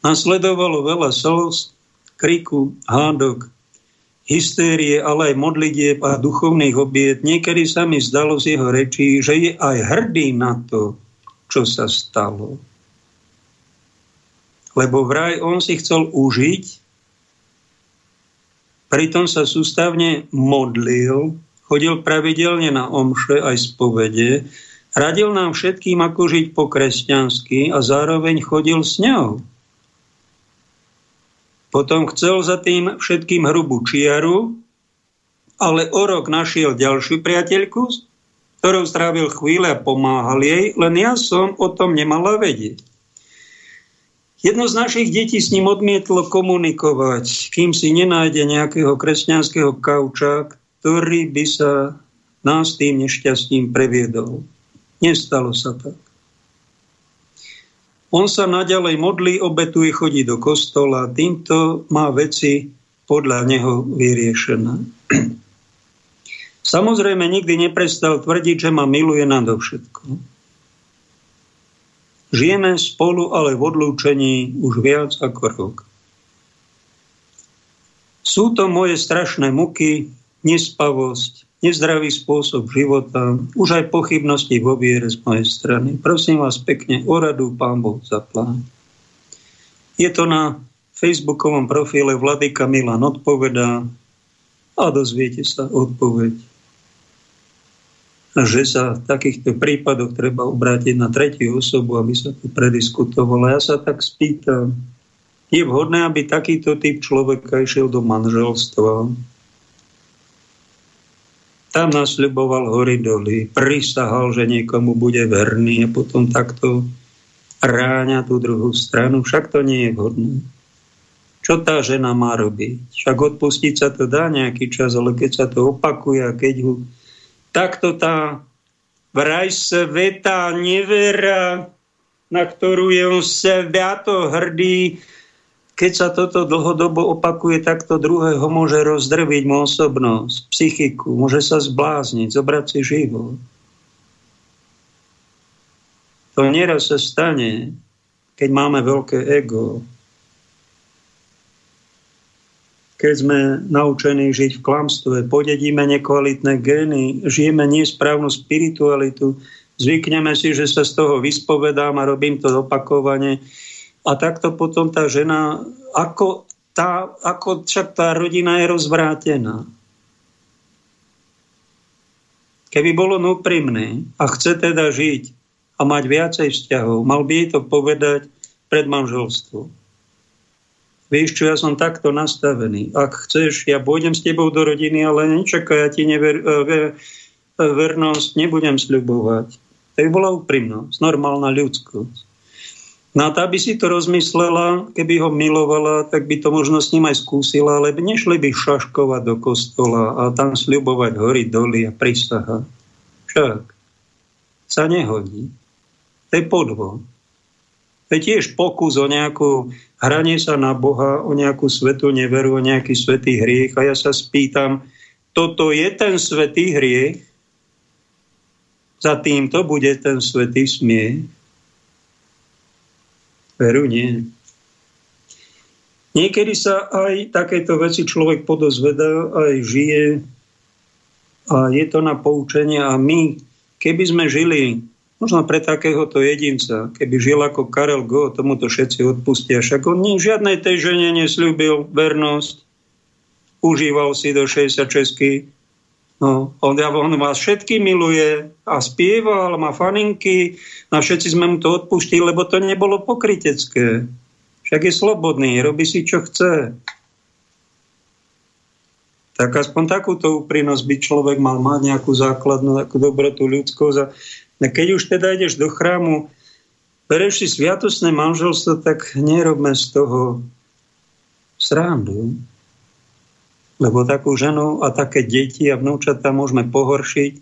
Nasledovalo veľa slz, kriku, hádok, hystérie, ale aj modlitieb a duchovných obiet. Niekedy sa mi zdalo z jeho rečí, že je aj hrdý na to, čo sa stalo. Lebo vraj on si chcel užiť, pritom sa sústavne modlil, chodil pravidelne na omše aj spovede, radil nám všetkým, ako žiť po kresťansky a zároveň chodil s ňou. Potom chcel za tým všetkým hrubú čiaru, ale o rok našiel ďalšiu priateľku, ktorou strávil chvíle a pomáhal jej, len ja som o tom nemala vedieť. Jedno z našich detí s ním odmietlo komunikovať, kým si nenájde nejakého kresťanského kauča, ktorý by sa nás tým nešťastím previedol. Nestalo sa tak. On sa naďalej modlí, obetuje, chodí do kostola. Týmto má veci podľa neho vyriešené. Samozrejme, nikdy neprestal tvrdiť, že ma miluje nadovšetko. Žijeme spolu, ale v odlúčení už viac ako rok. Sú to moje strašné muky, nespavosť, nezdravý spôsob života, už aj pochybnosti vo viere z mojej strany. Prosím vás pekne o radu, pán Boh plán. Je to na facebookovom profile Vladyka Milan odpovedá a dozviete sa odpoveď. Že sa v takýchto prípadoch treba obrátiť na tretiu osobu, aby sa to prediskutovalo. Ja sa tak spýtam, je vhodné, aby takýto typ človeka išiel do manželstva, tam nasľuboval hory doly, prisahal, že niekomu bude verný a potom takto ráňa tú druhú stranu. Však to nie je vhodné. Čo tá žena má robiť? Však odpustiť sa to dá nejaký čas, ale keď sa to opakuje a keď ho takto tá vraj sveta nevera, na ktorú je on sviato hrdý, keď sa toto dlhodobo opakuje, tak to druhého môže rozdrviť mu osobnosť, psychiku, môže sa zblázniť, zobrať si život. To nieraz sa stane, keď máme veľké ego. Keď sme naučení žiť v klamstve, podedíme nekvalitné gény, žijeme nesprávnu spiritualitu, zvykneme si, že sa z toho vyspovedám a robím to opakovane a takto potom tá žena, ako, tá, ako však tá rodina je rozvrátená. Keby bolo úprimný a chce teda žiť a mať viacej vzťahov, mal by jej to povedať pred manželstvom. Vieš čo, ja som takto nastavený. Ak chceš, ja pôjdem s tebou do rodiny, ale nečakaj, ja ti never, ver, vernosť nebudem sľubovať. To by bola úprimnosť, normálna ľudskosť. No a tá by si to rozmyslela, keby ho milovala, tak by to možno s ním aj skúsila, ale nešli by šaškovať do kostola a tam sľubovať hory, doly a prísaha. Však sa nehodí. To je podvod. To je tiež pokus o nejakú hranie sa na Boha, o nejakú svetú neveru, o nejaký svetý hriech. A ja sa spýtam, toto je ten svetý hriech? Za týmto bude ten svetý smiech? Veru nie. Niekedy sa aj takéto veci človek podozvedá, aj žije a je to na poučenie. A my, keby sme žili možno pre takéhoto jedinca, keby žil ako Karel Go, tomu to všetci odpustia, však on žiadnej tej žene nesľúbil vernosť, užíval si do 66 No, on, on vás všetky miluje a spieval, má faninky a všetci sme mu to odpustili, lebo to nebolo pokrytecké. Však je slobodný, robí si, čo chce. Tak aspoň takúto úprimnosť by človek mal mať nejakú základnú takú dobrotu ľudskosť. A keď už teda ideš do chrámu, bereš si sviatosné manželstvo, tak nerobme z toho srandu. Lebo takú ženu a také deti a vnúčata môžeme pohoršiť,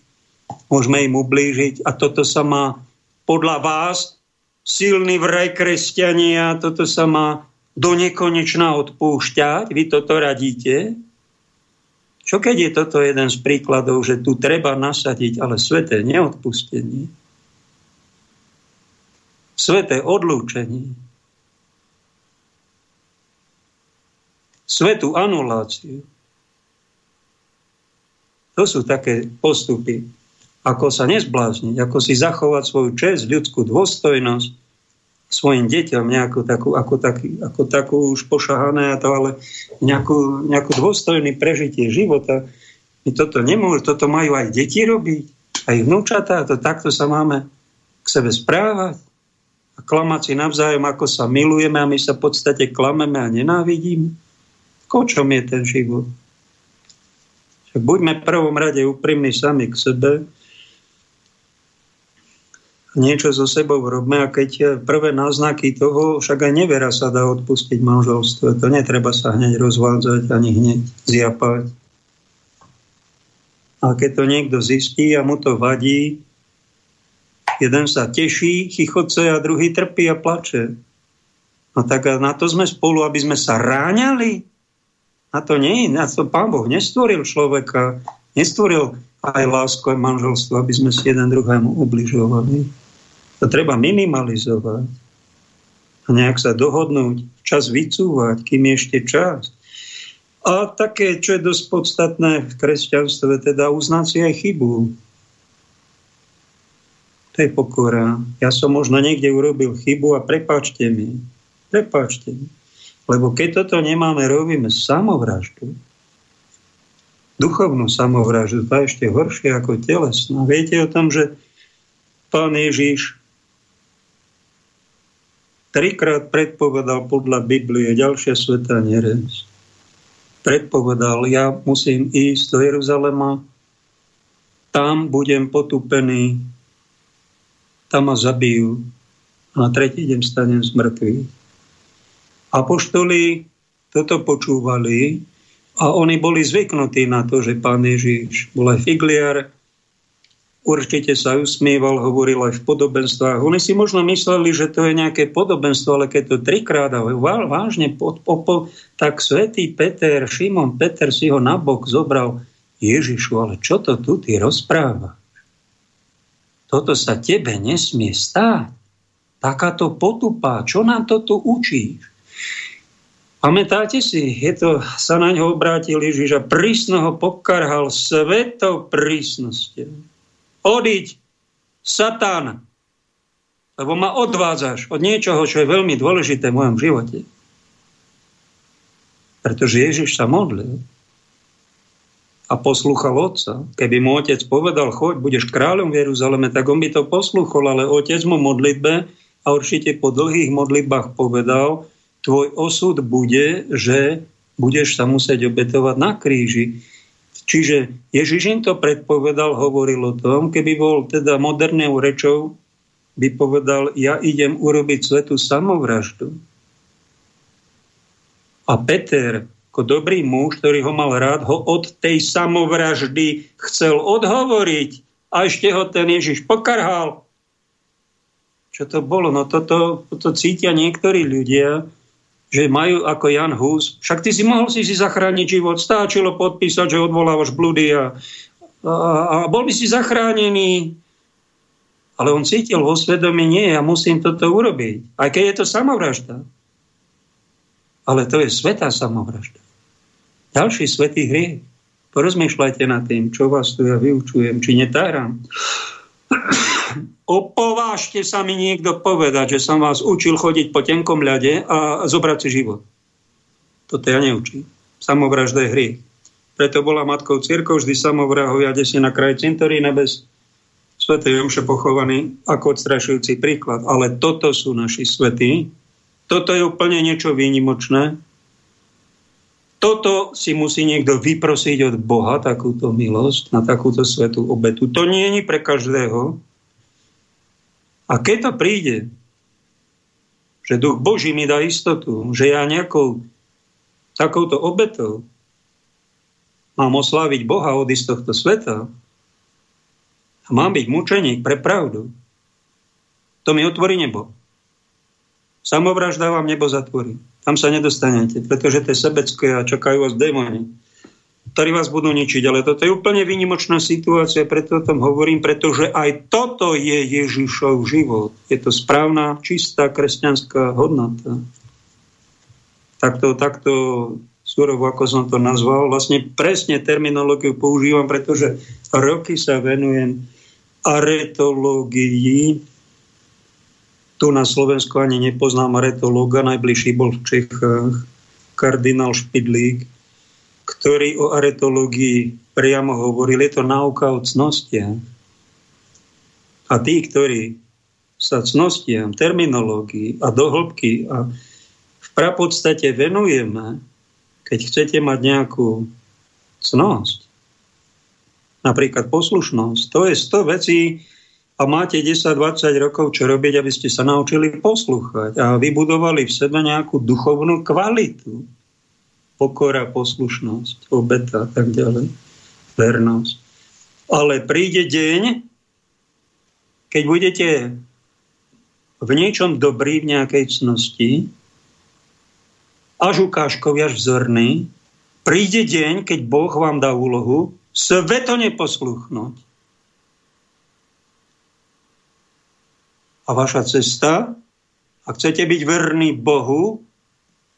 môžeme im ublížiť a toto sa má podľa vás silný vraj kresťania, toto sa má do nekonečna odpúšťať, vy toto radíte. Čo keď je toto jeden z príkladov, že tu treba nasadiť, ale sveté neodpustenie, sveté odlúčenie, svetú anuláciu. To sú také postupy, ako sa nezblázniť, ako si zachovať svoju čest, ľudskú dôstojnosť, svojim deťom nejakú takú, ako, taký, ako takú už pošahané a to, ale nejakú, nejakú dôstojný prežitie života. My toto nemôžeme, toto majú aj deti robiť, aj vnúčatá, to takto sa máme k sebe správať a klamať si navzájom, ako sa milujeme a my sa v podstate klameme a nenávidíme. O čom je ten život? Buďme v prvom rade úprimní sami k sebe, niečo so sebou robme a keď prvé náznaky toho, však aj nevera sa dá odpustiť manželstve. To netreba sa hneď rozvádzať ani hneď zjapať. A keď to niekto zistí a mu to vadí, jeden sa teší, chichoce a druhý trpí a plače. No tak na to sme spolu, aby sme sa ráňali. Na to nie, na to Pán Boh nestvoril človeka, nestvoril aj lásku, aj manželstvo, aby sme si jeden druhému ubližovali. To treba minimalizovať a nejak sa dohodnúť, čas vycúvať, kým je ešte čas. A také, čo je dosť podstatné v kresťanstve, teda uznať si aj chybu. To je pokora. Ja som možno niekde urobil chybu a prepáčte mi. Prepáčte mi. Lebo keď toto nemáme, robíme samovraždu. Duchovnú samovraždu, je ešte horšie ako telesná. Viete o tom, že pán Ježiš trikrát predpovedal podľa Biblie ďalšia sveta nereč. Predpovedal, ja musím ísť do Jeruzalema, tam budem potupený, tam ma zabijú a na tretí deň stanem z mŕtvych. Apoštoli toto počúvali a oni boli zvyknutí na to, že pán Ježiš bol aj figliar, určite sa usmieval, hovoril aj v podobenstvách. Oni si možno mysleli, že to je nejaké podobenstvo, ale keď to trikrát a vážne pod, po, tak svätý Peter, Šimon Peter si ho nabok zobral. Ježišu, ale čo to tu ty rozpráva? Toto sa tebe nesmie stáť. Takáto potupa, čo nám to tu učíš? Pamätáte si, je to, sa na ňo obrátil Ježiš a prísno ho pokarhal svetou prísnosťou odiť, Satan, lebo ma odvádzaš od niečoho, čo je veľmi dôležité v mojom živote. Pretože Ježiš sa modlil a poslúchal otca. Keby mu otec povedal, choď, budeš kráľom v Jeruzaleme, tak on by to poslúchol, ale otec mu modlitbe a určite po dlhých modlitbách povedal, tvoj osud bude, že budeš sa musieť obetovať na kríži. Čiže Ježiš im to predpovedal, hovoril o tom, keby bol teda modernou rečou, by povedal, ja idem urobiť svetú samovraždu. A Peter, ako dobrý muž, ktorý ho mal rád, ho od tej samovraždy chcel odhovoriť a ešte ho ten Ježiš pokarhal. Čo to bolo? No toto, toto cítia niektorí ľudia, že majú ako Jan Hus, však ty si mohol si si zachrániť život, stáčilo podpísať, že odvolávaš blúdy a, a, a bol by si zachránený. Ale on cítil vo svedomí, nie, ja musím toto urobiť. Aj keď je to samovražda. Ale to je svetá samovražda. Ďalší svetý hriech. Porozmýšľajte nad tým, čo vás tu ja vyučujem, či netáram. Opovážte sa mi niekto povedať, že som vás učil chodiť po tenkom ľade a zobrať si život. Toto ja neučím. Samovražda je hry. Preto bola matkou církou vždy samovrahovia, kde si na kraji cintorína bez svetej Jomše pochovaný ako odstrašujúci príklad. Ale toto sú naši svetí. Toto je úplne niečo výnimočné. Toto si musí niekto vyprosiť od Boha, takúto milosť, na takúto svetú obetu. To nie je pre každého. A keď to príde, že duch Boží mi dá istotu, že ja nejakou takouto obetou mám osláviť Boha od z tohto sveta a mám byť mučeník pre pravdu, to mi otvorí nebo. Samovražda vám nebo zatvorí. Tam sa nedostanete, pretože to je sebecké a čakajú vás démoni, ktorí vás budú ničiť. Ale toto je úplne výnimočná situácia, preto o tom hovorím, pretože aj toto je Ježišov život. Je to správna, čistá kresťanská hodnota. Takto, takto surovo, ako som to nazval, vlastne presne terminológiu používam, pretože roky sa venujem aretológii, tu na Slovensku ani nepoznám aretológa, najbližší bol v Čechách, kardinál Špidlík, ktorý o aretológii priamo hovoril. Je to náuka o cnostiach. A tí, ktorí sa cnostiam, terminológii a dohlbky a v prapodstate venujeme, keď chcete mať nejakú cnosť, napríklad poslušnosť, to je 100 vecí, a máte 10-20 rokov čo robiť, aby ste sa naučili poslúchať a vybudovali v sebe nejakú duchovnú kvalitu. Pokora, poslušnosť, obeta a tak ďalej. Vernosť. Ale príde deň, keď budete v niečom dobrý, v nejakej cnosti, až ukážkový, až vzorný, príde deň, keď Boh vám dá úlohu sveto neposluchnúť A vaša cesta, ak chcete byť verný Bohu,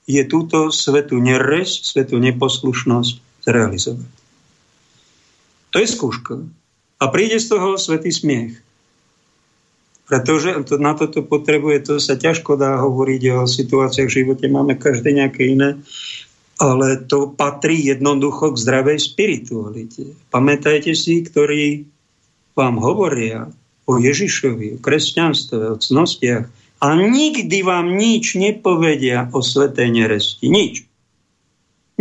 je túto svetu neresť, svetu neposlušnosť zrealizovať. To je skúška. A príde z toho svetý smiech. Pretože to, na toto potrebuje, to sa ťažko dá hovoriť o situáciách v živote, máme každé nejaké iné, ale to patrí jednoducho k zdravej spiritualite. Pamätajte si, ktorí vám hovoria, o Ježišovi, o kresťanstve, o cnostiach a nikdy vám nič nepovedia o svetej neresti. Nič.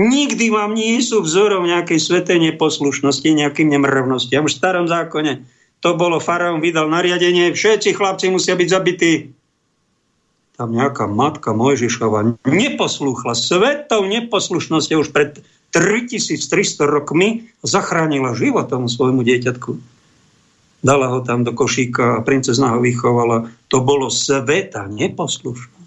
Nikdy vám nie sú vzorom nejakej svetej neposlušnosti, nejakým nemravnostiam. V starom zákone to bolo, faraón vydal nariadenie, všetci chlapci musia byť zabití. Tam nejaká matka Mojžišova neposlúchla svetou neposlušnosťou už pred 3300 rokmi zachránila život tomu svojmu dieťatku dala ho tam do košíka a princezna ho vychovala. To bolo sveta neposlušnosť.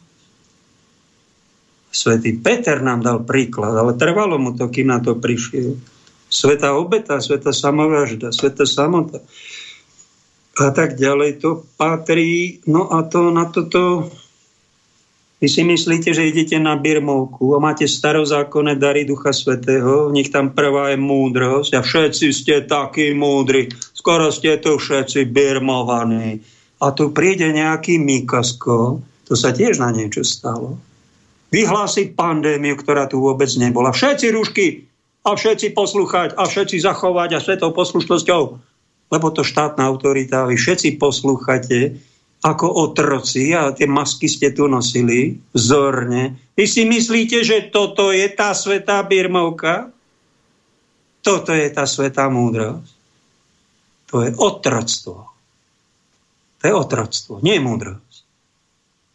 Svetý Peter nám dal príklad, ale trvalo mu to, kým na to prišiel. Sveta obeta, sveta samovražda, sveta samota a tak ďalej. To patrí, no a to na toto vy si myslíte, že idete na Birmovku a máte starozákonné dary Ducha Svetého, v nich tam prvá je múdrosť a všetci ste takí múdri, skoro ste tu všetci birmovaní. A tu príde nejaký Mikasko, to sa tiež na niečo stalo. Vyhlási pandémiu, ktorá tu vôbec nebola. Všetci rušky a všetci poslúchať a všetci zachovať a svetou poslušnosťou, lebo to štátna autorita, vy všetci poslúchate, ako otroci a tie masky ste tu nosili vzorne. Vy si myslíte, že toto je tá svetá birmovka? Toto je tá svetá múdrosť. To je otroctvo. To je otroctvo, nie múdrosť.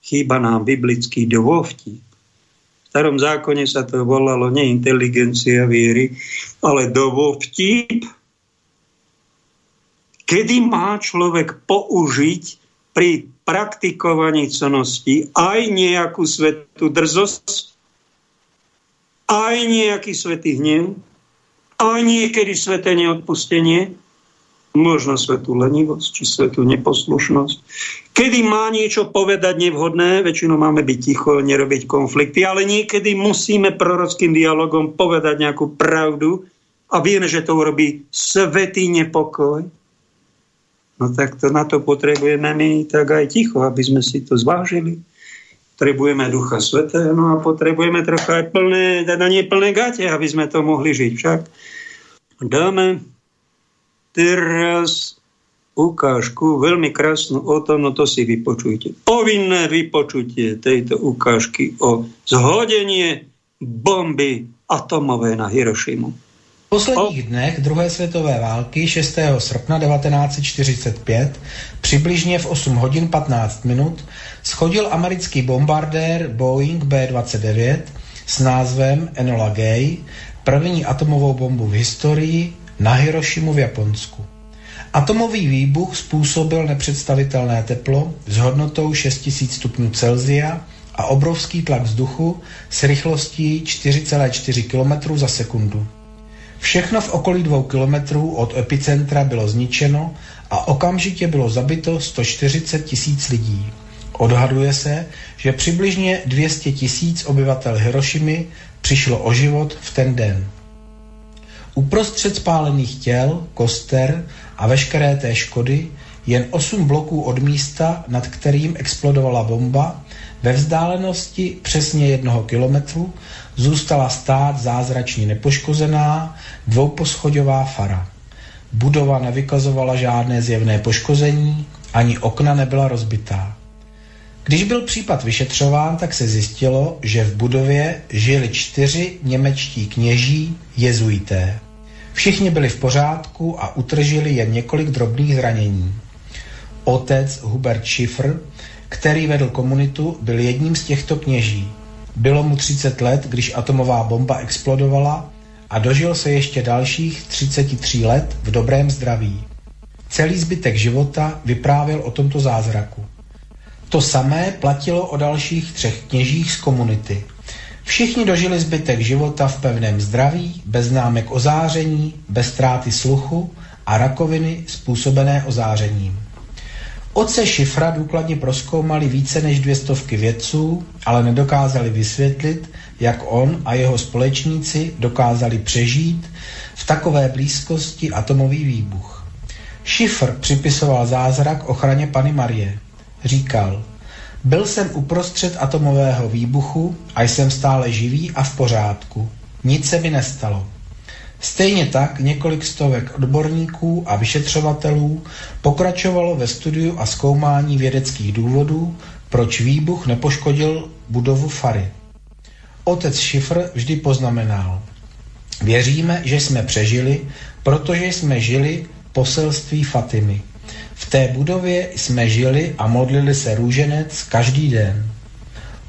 Chýba nám biblický dôvtip. V starom zákone sa to volalo nie inteligencia viery, ale dovovtip, kedy má človek použiť pri praktikovaní cnosti aj nejakú svetú drzosť, aj nejaký svetý hnev, aj niekedy sveté neodpustenie, možno svetú lenivosť, či svetú neposlušnosť. Kedy má niečo povedať nevhodné, väčšinou máme byť ticho, nerobiť konflikty, ale niekedy musíme prorockým dialogom povedať nejakú pravdu a vieme, že to urobí svetý nepokoj. No tak to, na to potrebujeme my tak aj ticho, aby sme si to zvážili. Potrebujeme Ducha Svetého, no a potrebujeme trocha aj plné, teda nie plné gate, aby sme to mohli žiť. Však dáme teraz ukážku, veľmi krásnu o tom, no to si vypočujte. Povinné vypočutie tejto ukážky o zhodenie bomby atomové na Hirošimu. V posledních dnech druhé světové války 6. srpna 1945 přibližně v 8 hodin 15 minut schodil americký bombardér Boeing B-29 s názvem Enola Gay první atomovou bombu v historii na Hirošimu v Japonsku. Atomový výbuch způsobil nepředstavitelné teplo s hodnotou 6000 stupňů Celzia a obrovský tlak vzduchu s rychlostí 4,4 km za sekundu. Všechno v okolí dvou kilometrů od epicentra bylo zničeno a okamžitě bylo zabito 140 tisíc lidí. Odhaduje se, že přibližně 200 tisíc obyvatel Hirošimy přišlo o život v ten den. Uprostřed spálených těl, koster a veškeré té škody jen 8 bloků od místa, nad kterým explodovala bomba, ve vzdálenosti přesně jednoho kilometru zůstala stát zázračně nepoškozená dvouposchodová fara. Budova nevykazovala žádné zjevné poškození, ani okna nebyla rozbitá. Když byl případ vyšetřován, tak se zjistilo, že v budově žili čtyři němečtí kněží jezuité. Všichni byli v pořádku a utržili jen několik drobných zranění. Otec Hubert Schiffer, který vedl komunitu, byl jedním z těchto kněží. Bylo mu 30 let, když atomová bomba explodovala a dožil se ještě dalších 33 let v dobrém zdraví. Celý zbytek života vyprávěl o tomto zázraku. To samé platilo o dalších třech kněžích z komunity. Všichni dožili zbytek života v pevném zdraví, bez známek ozáření, bez ztráty sluchu a rakoviny způsobené ozářením. Oce Šifra důkladně proskoumali více než dvě stovky vědců, ale nedokázali vysvětlit, jak on a jeho společníci dokázali přežít v takové blízkosti atomový výbuch. Šifr připisoval zázrak ochraně Pany Marie. Říkal, byl jsem uprostřed atomového výbuchu a jsem stále živý a v pořádku. Nic se mi nestalo. Stejně tak několik stovek odborníků a vyšetřovatelů pokračovalo ve studiu a zkoumání vědeckých důvodů, proč výbuch nepoškodil budovu Fary. Otec Šifr vždy poznamenal. Věříme, že jsme přežili, protože jsme žili poselství Fatimy. V té budově jsme žili a modlili se růženec každý den.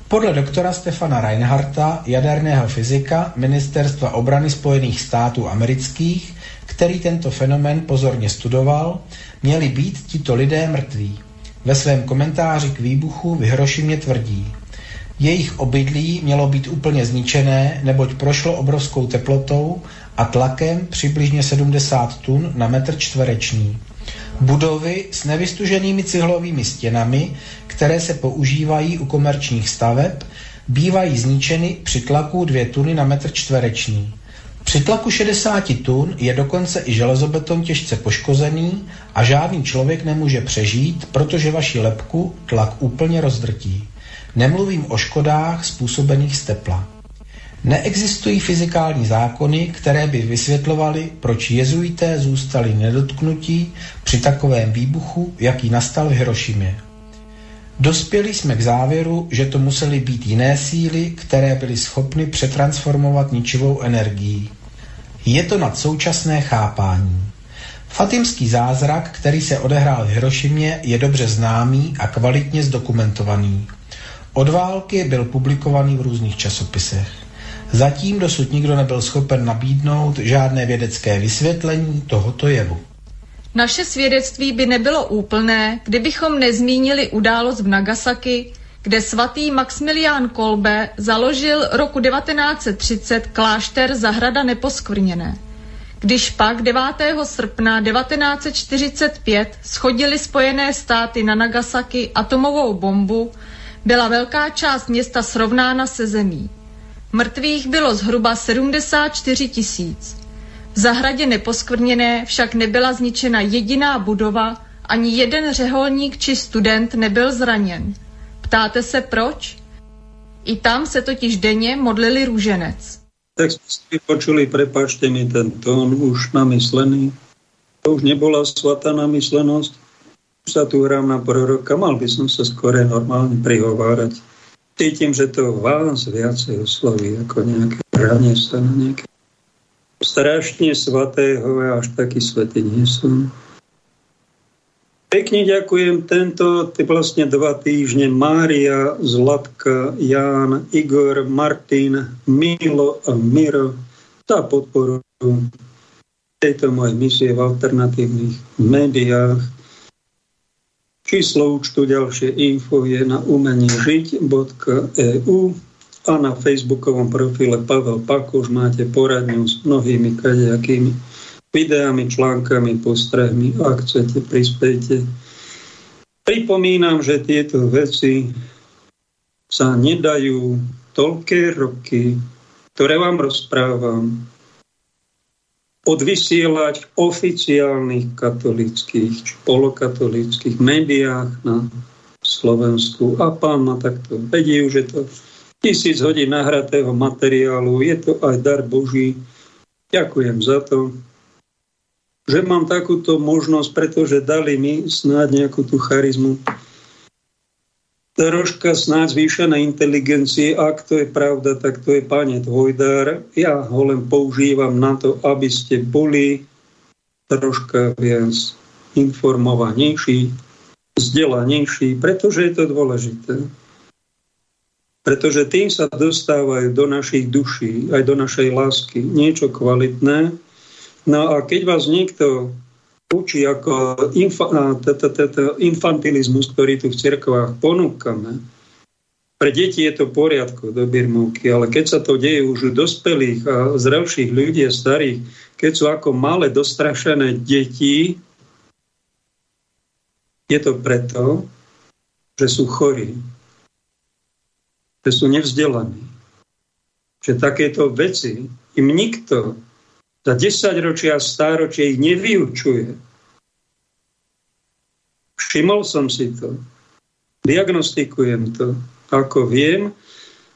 Podle doktora Stefana Reinharta, jaderného fyzika Ministerstva obrany Spojených států amerických, který tento fenomén pozorně studoval, měli být tito lidé mrtví. Ve svém komentáři k výbuchu v Hirošimě tvrdí, jejich obydlí mělo být úplně zničené, neboť prošlo obrovskou teplotou a tlakem přibližně 70 tun na metr čtvereční. Budovy s nevystuženými cihlovými stěnami, které se používají u komerčních staveb, bývají zničeny při tlaku 2 tuny na metr čtvereční. Při tlaku 60 tun je dokonce i železobeton těžce poškozený a žádný člověk nemůže přežít, protože vaši lepku tlak úplně rozdrtí. Nemluvím o škodách způsobených z tepla. Neexistují fyzikální zákony, které by vysvětlovaly, proč jezuité zůstali nedotknutí při takovém výbuchu, jaký nastal v Hirošimě. Dospěli jsme k závěru, že to musely být jiné síly, které byly schopny přetransformovat ničivou energií. Je to nad současné chápání. Fatimský zázrak, který se odehrál v Hirošimě, je dobře známý a kvalitně zdokumentovaný. Od války byl publikovaný v různých časopisech. Zatím dosud nikdo nebyl schopen nabídnout žádné vědecké vysvětlení tohoto jevu. Naše svědectví by nebylo úplné, kdybychom nezmínili událost v Nagasaki, kde svatý Maximilián Kolbe založil roku 1930 klášter Zahrada neposkvrněné. Když pak 9. srpna 1945 schodili Spojené státy na Nagasaki atomovou bombu, byla velká část města srovnána se zemí. Mrtvých bylo zhruba 74 tisíc. V zahradě neposkvrněné však nebyla zničena jediná budova, ani jeden řeholník či student nebyl zraněn. Ptáte se proč? I tam se totiž denně modlili růženec. Tak jsme si počuli, prepačte mi ten tón už namyslený. To už nebola svatá namyslenosť. Už sa tu hrám na proroka, mal by som sa skore normálne prihovárať cítim, že to vás viacej osloví ako nejaké hranie sa na nejaké strašne svatého, ja až taký svetý nie som. Pekne ďakujem tento, ty vlastne dva týždne, Mária, Zlatka, Ján, Igor, Martin, Milo a Miro za podporu tejto mojej misie v alternatívnych médiách Číslo účtu ďalšie info je na umeniežiť.eu a na facebookovom profile Pavel Pakoš máte poradňu s mnohými kadejakými videami, článkami, postrehmi. Ak chcete, prispejte. Pripomínam, že tieto veci sa nedajú toľké roky, ktoré vám rozprávam, odvysielať v oficiálnych katolických či polokatolických médiách na Slovensku. A pán ma takto vedí, že to tisíc hodín nahratého materiálu, je to aj dar Boží. Ďakujem za to, že mám takúto možnosť, pretože dali mi snáď nejakú tú charizmu troška snáď zvýšené inteligencie. Ak to je pravda, tak to je pane Dvojdár. Ja ho len používam na to, aby ste boli troška viac informovanejší, vzdelanejší, pretože je to dôležité. Pretože tým sa dostávajú do našich duší, aj do našej lásky niečo kvalitné. No a keď vás niekto učí ako infantilizmus, ktorý tu v cirkvách ponúkame. Pre deti je to v poriadku do birmovky, ale keď sa to deje už u dospelých a zrelších ľudí a starých, keď sú ako malé dostrašené deti, je to preto, že sú chorí, že sú nevzdelaní. Že takéto veci im nikto za 10 ročia a stáročie ich nevyučuje. Všimol som si to. Diagnostikujem to. Ako viem,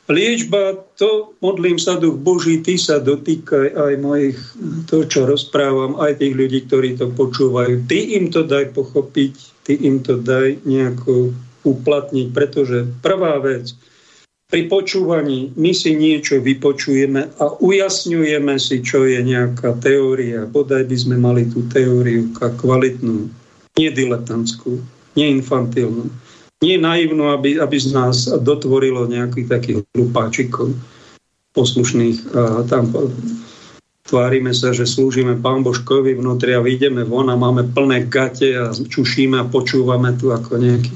liečba, to modlím sa, duch Boží, ty sa dotýkaj aj mojich, to, čo rozprávam, aj tých ľudí, ktorí to počúvajú. Ty im to daj pochopiť, ty im to daj nejako uplatniť, pretože prvá vec, pri počúvaní my si niečo vypočujeme a ujasňujeme si, čo je nejaká teória. Bodaj by sme mali tú teóriu kvalitnú, nie diletantskú, nie infantilnú, nie naivnú, aby, aby z nás dotvorilo nejakých takých hlupáčikov poslušných. A tam tvárime sa, že slúžime pán Božkovi vnútri a vyjdeme von a máme plné gate a čušíme a počúvame tu ako nejaký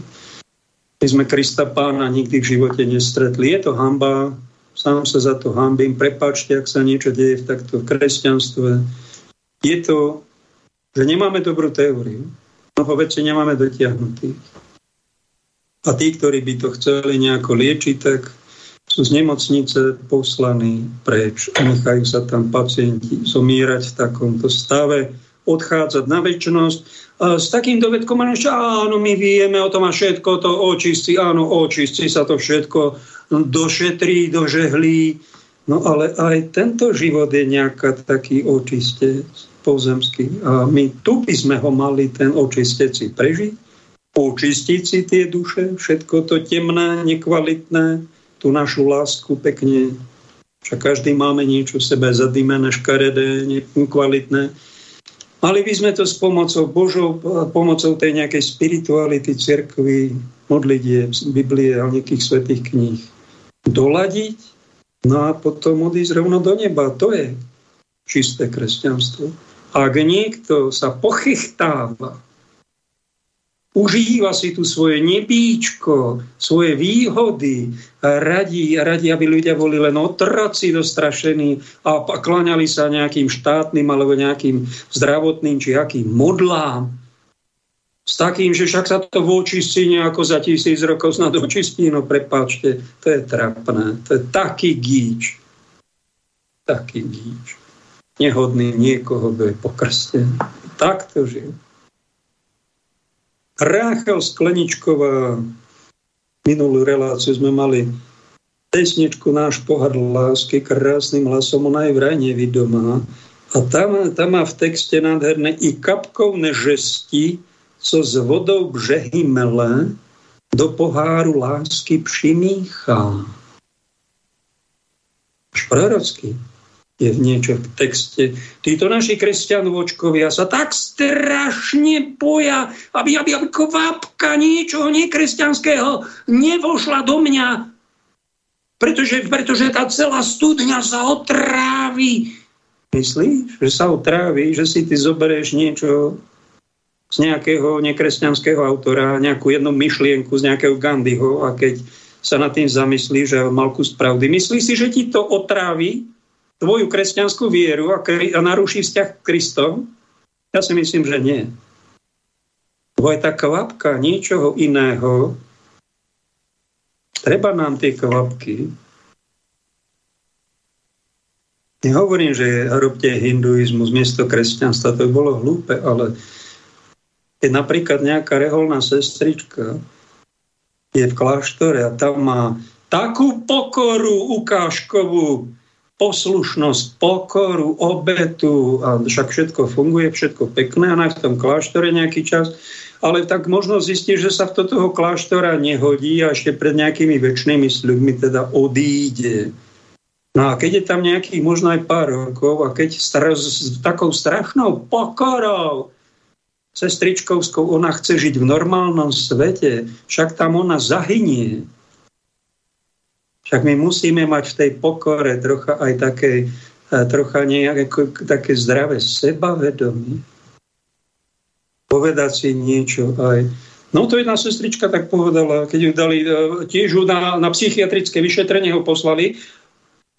my sme Krista pána nikdy v živote nestretli. Je to hamba, sám sa za to hambím. Prepáčte, ak sa niečo deje v takto kresťanstve. Je to, že nemáme dobrú teóriu. Mnoho vecí nemáme dotiahnutých. A tí, ktorí by to chceli nejako liečiť, tak sú z nemocnice poslaní preč. Nechajú sa tam pacienti zomírať v takomto stave, odchádzať na väčšnosť s takým dovedkom, že áno, my vieme o tom a všetko to očistí, áno, očistí sa to všetko, došetrí, dožehlí. No ale aj tento život je nejaká taký očistec pozemský. A my tu by sme ho mali ten očistec si prežiť, očistiť si tie duše, všetko to temné, nekvalitné, tú našu lásku pekne. Však každý máme niečo v sebe zadýmené, škaredé, nekvalitné Mali by sme to s pomocou Božou, pomocou tej nejakej spirituality cirkvy, modlitie, Biblie a nejakých svetých kníh doladiť, no a potom odísť rovno do neba. To je čisté kresťanstvo. Ak niekto sa pochychtáva užíva si tu svoje nebíčko, svoje výhody, a radí, aby ľudia boli len otroci dostrašení a kláňali sa nejakým štátnym alebo nejakým zdravotným či akým modlám. S takým, že však sa to vočistí nejako za tisíc rokov snad očistí, no prepáčte, to je trapné. To je taký gíč. Taký gíč. Nehodný niekoho, kto je pokrstený. Tak to žil. Ráchel Skleničková, minulú reláciu sme mali pesničku Náš pohár lásky, krásnym hlasom, ona je vraj nevidomá. A tam, tam má v texte nádherné i kapkou nežesti, co s vodou břehy mele, do poháru lásky přimíchá. Až prorocký je niečo v texte. Títo naši kresťanovočkovia sa tak strašne boja, aby, aby, aby kvapka niečoho nekresťanského nevošla do mňa, pretože, pretože tá celá studňa sa otrávi. Myslíš, že sa otrávi, že si ty zoberieš niečo z nejakého nekresťanského autora, nejakú jednu myšlienku z nejakého Gandhiho a keď sa nad tým zamyslí, že mal kus pravdy. Myslí si, že ti to otrávi tvoju kresťanskú vieru a, kri- a naruší vzťah k Kristom? Ja si myslím, že nie. Lebo je tá kvapka niečoho iného. Treba nám tie kvapky. Nehovorím, že robte hinduizmus miesto kresťanstva, to by bolo hlúpe, ale keď napríklad nejaká reholná sestrička je v kláštore a tam má takú pokoru ukážkovú, poslušnosť, pokoru, obetu a však všetko funguje, všetko pekné a v tom kláštore nejaký čas, ale tak možno zistí, že sa v toho kláštora nehodí a ešte pred nejakými väčšnými sľubmi teda odíde. No a keď je tam nejakých možno aj pár rokov a keď s takou strašnou pokorou sestričkovskou, ona chce žiť v normálnom svete, však tam ona zahynie. Však my musíme mať v tej pokore trocha aj také, trocha nejaké také zdravé sebavedomie. Povedať si niečo aj. No to jedna sestrička tak povedala, keď ju dali, eh, tiež ju na, na psychiatrické vyšetrenie ho poslali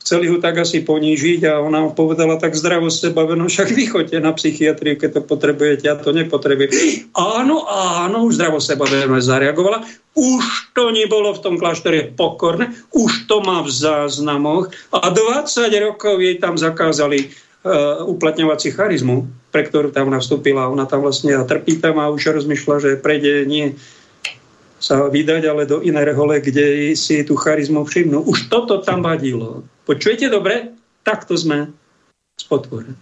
chceli ho tak asi ponížiť a ona povedala tak zdravo seba, no však vy chodte na psychiatriu, keď to potrebujete, ja to nepotrebujem. Áno, áno, už zdravo seba zareagovala. Už to nebolo v tom kláštore pokorné, už to má v záznamoch a 20 rokov jej tam zakázali uh, uplatňovať si charizmu, pre ktorú tam nastúpila. Ona tam vlastne trpí tam a už rozmýšľa, že prejde nie sa vydať, ale do inej rehole, kde si tú charizmu všimnú. Už toto tam vadilo. Počujete dobre? Takto sme spotvorení.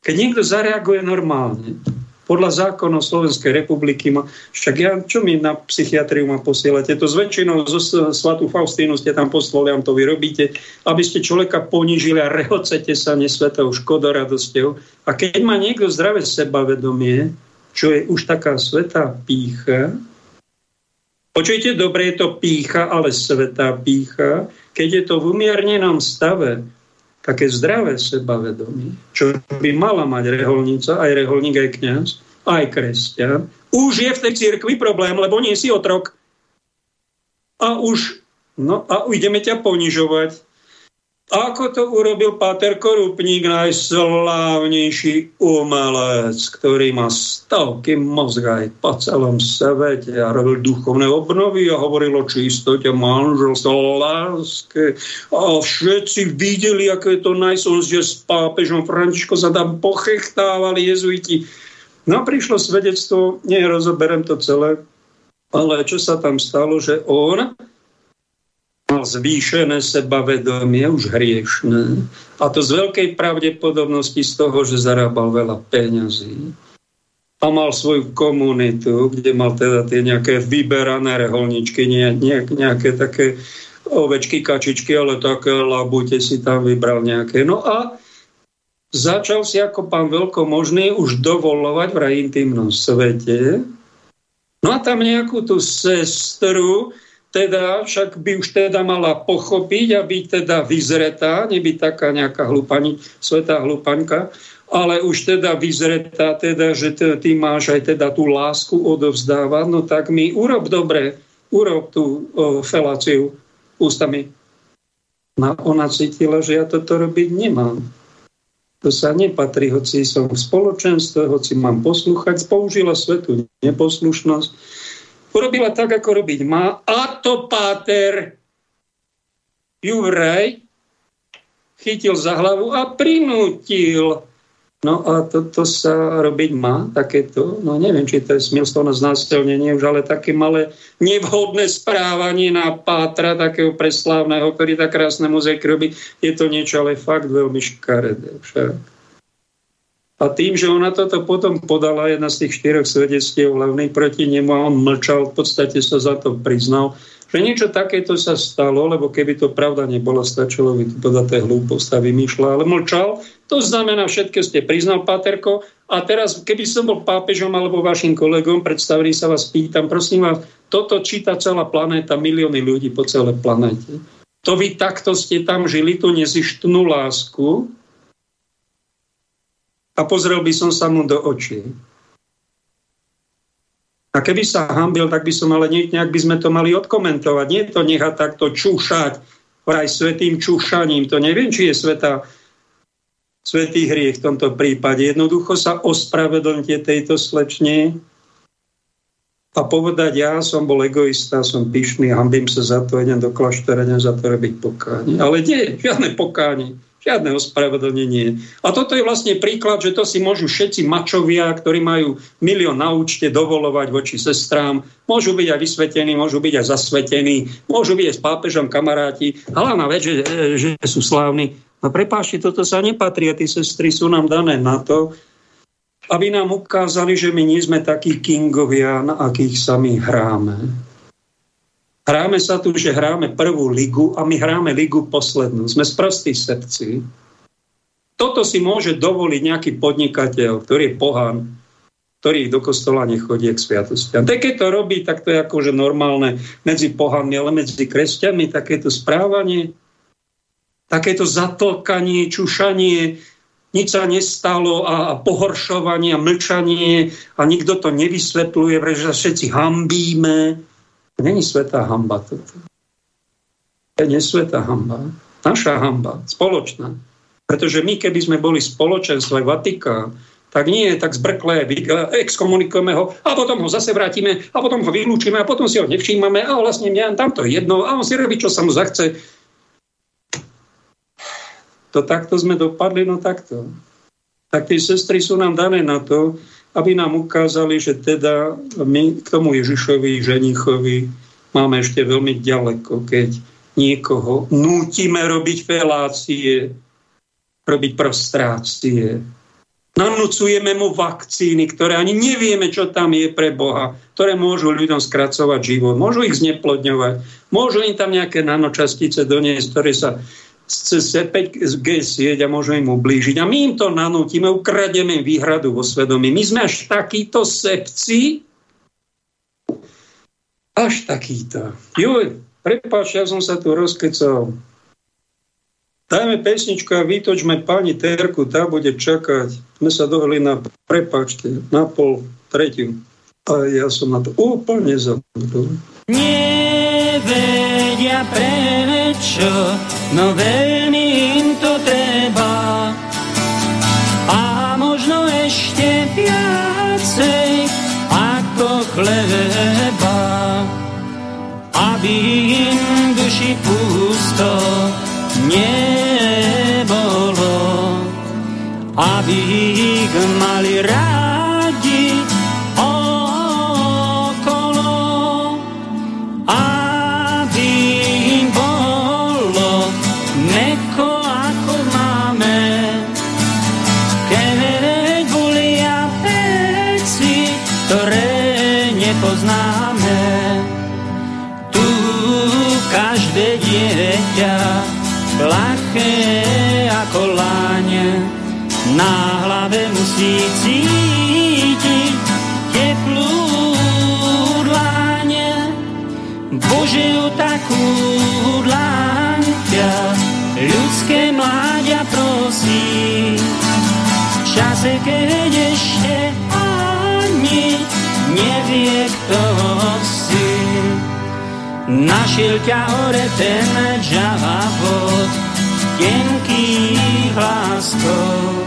Keď niekto zareaguje normálne, podľa zákonov Slovenskej republiky ma, však ja, čo mi na psychiatriu ma posielate? To s väčšinou zo svatú Faustínu ste tam poslali, to vy robíte, aby ste človeka ponížili a rehocete sa nesvetou škodoradosťou. A keď má niekto zdravé sebavedomie, čo je už taká svetá pícha, Počujte, dobre je to pícha, ale svetá pícha. Keď je to v umiernenom stave, také zdravé sebavedomie, čo by mala mať reholnica, aj reholník, aj kniaz, aj kresťan, už je v tej cirkvi problém, lebo nie si otrok. A už, no a ideme ťa ponižovať, ako to urobil Páter Korupník, najslávnejší umelec, ktorý má stavky mozga aj po celom svete a robil duchovné obnovy a hovoril o čistote manželstva, láske. A všetci videli, ako je to najsom, že s pápežom Františko sa tam pochechtávali jezuiti. No prišlo svedectvo, nie rozoberem to celé, ale čo sa tam stalo, že on mal zvýšené sebavedomie, už hriešné. A to z veľkej pravdepodobnosti z toho, že zarábal veľa peňazí. A mal svoju komunitu, kde mal teda tie nejaké vyberané reholničky, nie, nie, nejaké také ovečky, kačičky, ale také labute si tam vybral nejaké. No a začal si ako pán veľkomožný už dovolovať v intimnom svete. No a tam nejakú tú sestru, teda však by už teda mala pochopiť a byť teda vyzretá, nebyť taká nejaká hlupani, svetá hlupaňka, ale už teda vyzretá, teda, že ty máš aj teda tú lásku odovzdávať, no tak mi urob dobre, urob tú o, feláciu ústami. No ona cítila, že ja toto robiť nemám. To sa nepatrí, hoci som v spoločenstve, hoci mám poslúchať, použila svetu neposlušnosť, urobila tak, ako robiť má. A to páter ju vraj chytil za hlavu a prinútil. No a toto sa robiť má, takéto, no neviem, či to je smilstvo na znásilnenie už, ale také malé nevhodné správanie na pátra, takého preslávneho, ktorý tak krásne muzeky robí, je to niečo ale fakt veľmi škaredé však. A tým, že ona toto potom podala, jedna z tých štyroch svedectiev hlavných proti nemu a on mlčal, v podstate sa za to priznal, že niečo takéto sa stalo, lebo keby to pravda nebola, stačilo by to podať hlúposť a vymýšľa, ale mlčal. To znamená, všetko ste priznal, Paterko. A teraz, keby som bol pápežom alebo vašim kolegom, predstavili sa vás, pýtam, prosím vás, toto číta celá planéta, milióny ľudí po celej planéte. To vy takto ste tam žili, tú nezištnú lásku, a pozrel by som sa mu do očí. A keby sa hambil, tak by som ale nejak by sme to mali odkomentovať. Nie to nechať takto čúšať, vraj svetým čúšaním. To neviem, či je sveta, svetý hriech v tomto prípade. Jednoducho sa ospravedlňte tejto slečne a povedať, ja som bol egoista, som pyšný, hambím sa za to, idem do kláštora, idem za to robiť pokánie. Ale nie, žiadne pokánie. Žiadne ospravedlnenie. A toto je vlastne príklad, že to si môžu všetci mačovia, ktorí majú milión na účte, dovolovať voči sestrám. Môžu byť aj vysvetení, môžu byť aj zasvetení, môžu byť aj s pápežom kamaráti. Hlavná vec, že, že sú slávni. No prepášte, toto sa nepatrí a tie sestry sú nám dané na to, aby nám ukázali, že my nie sme takí kingovia, na akých sami hráme Hráme sa tu, že hráme prvú ligu a my hráme ligu poslednú. Sme sprostí srdci. Toto si môže dovoliť nejaký podnikateľ, ktorý je pohan, ktorý do kostola nechodí k sviatostiam. Tak keď to robí, tak to je akože normálne medzi pohanmi, ale medzi kresťanmi takéto správanie, takéto zatlkanie, čušanie, nič sa nestalo a, a pohoršovanie a mlčanie a nikto to nevysvetľuje, pretože všetci hambíme Není svetá hamba toto. To je nesvetá hamba. Naša hamba, spoločná. Pretože my, keby sme boli spoločenstvo aj Vatikán, tak nie je tak zbrklé, exkomunikujeme ho a potom ho zase vrátime a potom ho vylúčime a potom si ho nevšímame a vlastne mňa tam to jedno a on si robí, čo sa mu zachce. To takto sme dopadli, no takto. Tak tie sestry sú nám dané na to, aby nám ukázali, že teda my k tomu Ježišovi, ženichovi máme ešte veľmi ďaleko, keď niekoho nútime robiť felácie, robiť prostrácie. Nanúcujeme mu vakcíny, ktoré ani nevieme, čo tam je pre Boha, ktoré môžu ľuďom skracovať život, môžu ich zneplodňovať, môžu im tam nejaké nanočastice doniesť, ktoré sa cez 5G sieť a môžeme im ublížiť. A my im to nanútime, ukrademe výhradu vo svedomí. My sme až takíto sepci, až takýto. Juj, prepáč, ja som sa tu rozkecal. Dajme pesničku a vytočme pani Terku, tá bude čakať. Sme sa dohli na, prepáčte, na pol tretiu. A ja som na to úplne zabudol. Nevedia prečo no veľmi im to treba. A možno ešte viacej ako chleba, aby im duši pusto nebolo, aby ich mali rád ľahké ako láne, na hlave musí cítiť teplú dláne. Božiu takú dláň ťa ľudské mláďa prosí, v čase, keď ešte ani nevie, kto si. Našiel ťa hore ten džavapot tenkých láskov.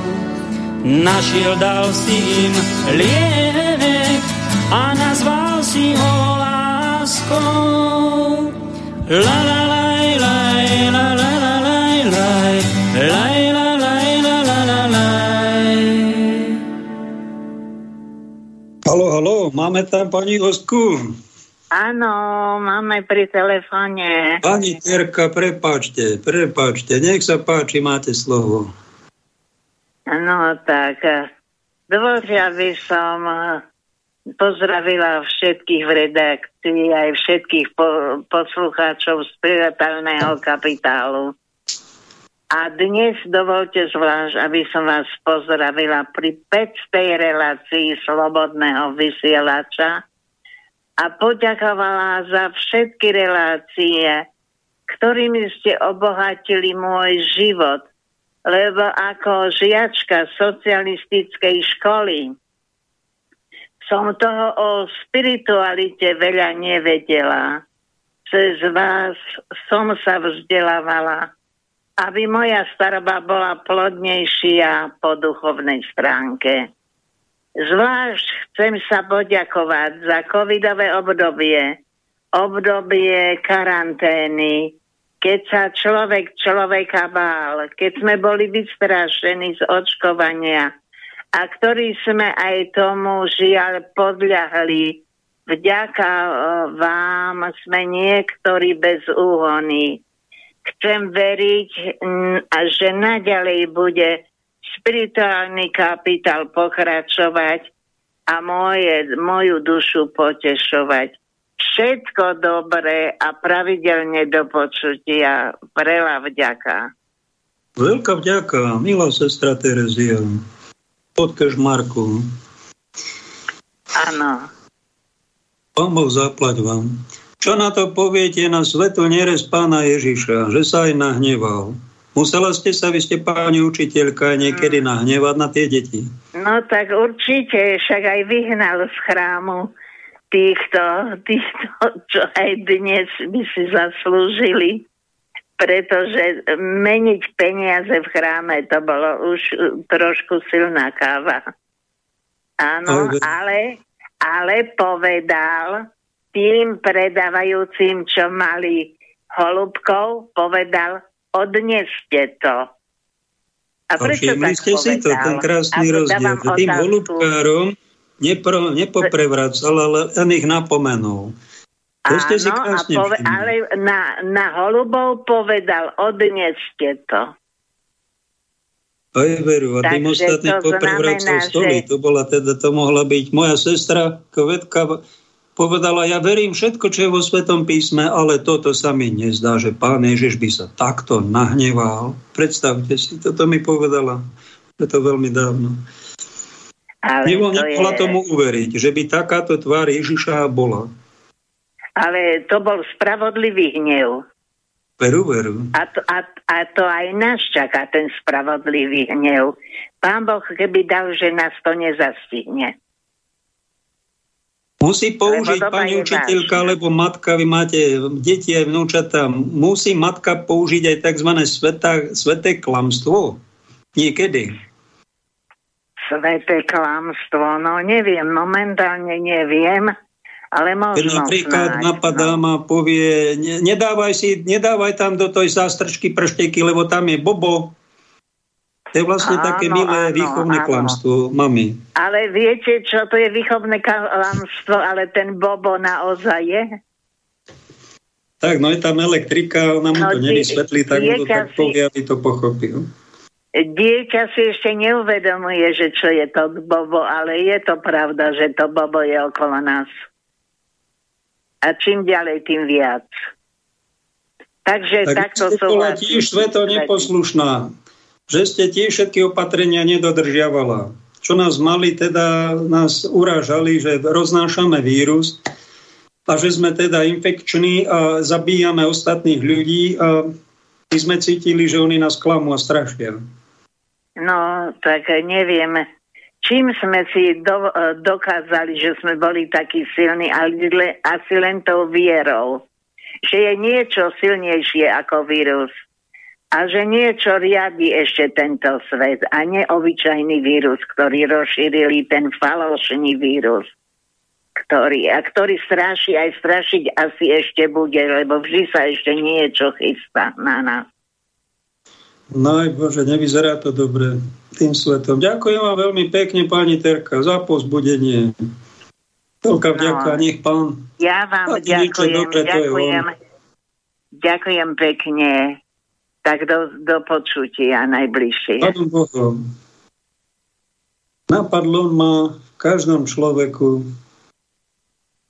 Našiel dal si im liek a nazval si ho láskou. La la laj, la la la la la la la laj. Halo, halo, máme tam pani Osku. Áno, máme pri telefóne. Pani Terka, prepáčte, prepáčte, nech sa páči, máte slovo. No tak, dovolte, aby som pozdravila všetkých v redakcii, aj všetkých po, poslucháčov z pridateľného kapitálu. A dnes dovolte zvlášť, aby som vás pozdravila pri 5. relácii Slobodného vysielača, a poďakovala za všetky relácie, ktorými ste obohatili môj život, lebo ako žiačka socialistickej školy som toho o spiritualite veľa nevedela. Cez vás som sa vzdelávala, aby moja starba bola plodnejšia po duchovnej stránke. Zvlášť chcem sa poďakovať za covidové obdobie, obdobie karantény, keď sa človek človeka bál, keď sme boli vystrašení z očkovania a ktorí sme aj tomu žiaľ podľahli. Vďaka vám sme niektorí bez úhony. Chcem veriť, že naďalej bude spirituálny kapitál pokračovať a moje, moju dušu potešovať. Všetko dobré a pravidelne do počutia. Prela vďaka. Veľká vďaka, milá sestra Terezia. Podkaž Marku. Áno. Pán Boh zaplať vám. Čo na to poviete na svetu nerez pána Ježiša, že sa aj nahneval? Musela ste sa, vy ste pani učiteľka, niekedy mm. nahnevať na tie deti? No tak určite, však aj vyhnal z chrámu týchto, týchto, čo aj dnes by si zaslúžili, pretože meniť peniaze v chráme, to bolo už trošku silná káva. Áno, ale, ale povedal tým predávajúcim, čo mali holubkov, povedal, odneste to. A prečo tak ste si to, ten krásny rozdiel. Tým holubkárom nepro, nepoprevracal, ale len ich napomenul. To ste si krásne pove- ale na, na holubov povedal, odneste to. Aj veru, a tým ostatným poprevracal stoly. Že... To bola teda, to mohla byť moja sestra, Kvetka, povedala, ja verím všetko, čo je vo Svetom písme, ale toto sa mi nezdá, že pán Ježiš by sa takto nahneval. Predstavte si, toto mi povedala. Je to veľmi dávno. Ale Nebo to nemohla je... tomu uveriť, že by takáto tvár Ježiša bola. Ale to bol spravodlivý hnev. Veru, veru. A to, a, a to aj nás čaká, ten spravodlivý hnev. Pán Boh, keby dal, že nás to nezastihne. Musí použiť pani učiteľka, alebo matka, vy máte deti aj vnúčata, musí matka použiť aj tzv. Sveta, sveté klamstvo? Niekedy. Sveté klamstvo, no neviem, momentálne neviem, ale možno Keď napríklad snáď, napadá no. ma, povie, nedávaj, si, nedávaj tam do tej zástrčky pršteky, lebo tam je bobo, to je vlastne áno, také milé áno, výchovné áno. klamstvo mami. Ale viete, čo to je výchovné klamstvo, ale ten Bobo naozaj je? Tak, no je tam elektrika, ona mu no, to nevysvetlí, tak mu to tak povie, aby to pochopil. Dieťa si ešte neuvedomuje, že čo je to Bobo, ale je to pravda, že to Bobo je okolo nás. A čím ďalej, tým viac. Takže tak takto sú... bola tiež sveto neposlušná že ste tie všetky opatrenia nedodržiavala. Čo nás mali, teda nás urážali, že roznášame vírus a že sme teda infekční a zabíjame ostatných ľudí a my sme cítili, že oni nás klamú a strašia. No, tak nevieme. Čím sme si do, dokázali, že sme boli takí silní, ale asi len tou vierou. Že je niečo silnejšie ako vírus a že niečo riadi ešte tento svet a neobyčajný vírus, ktorý rozšírili ten falošný vírus, ktorý, a ktorý straší aj strašiť asi ešte bude, lebo vždy sa ešte niečo chystá na nás. No aj Bože, nevyzerá to dobre tým svetom. Ďakujem vám veľmi pekne, pani Terka, za pozbudenie. Veľká no. vďaka, nech pán... Ja vám ďakujem, ďakujem. Ďakujem pekne. Tak do, do počutia najbližšie. Napadlo ma v každom človeku,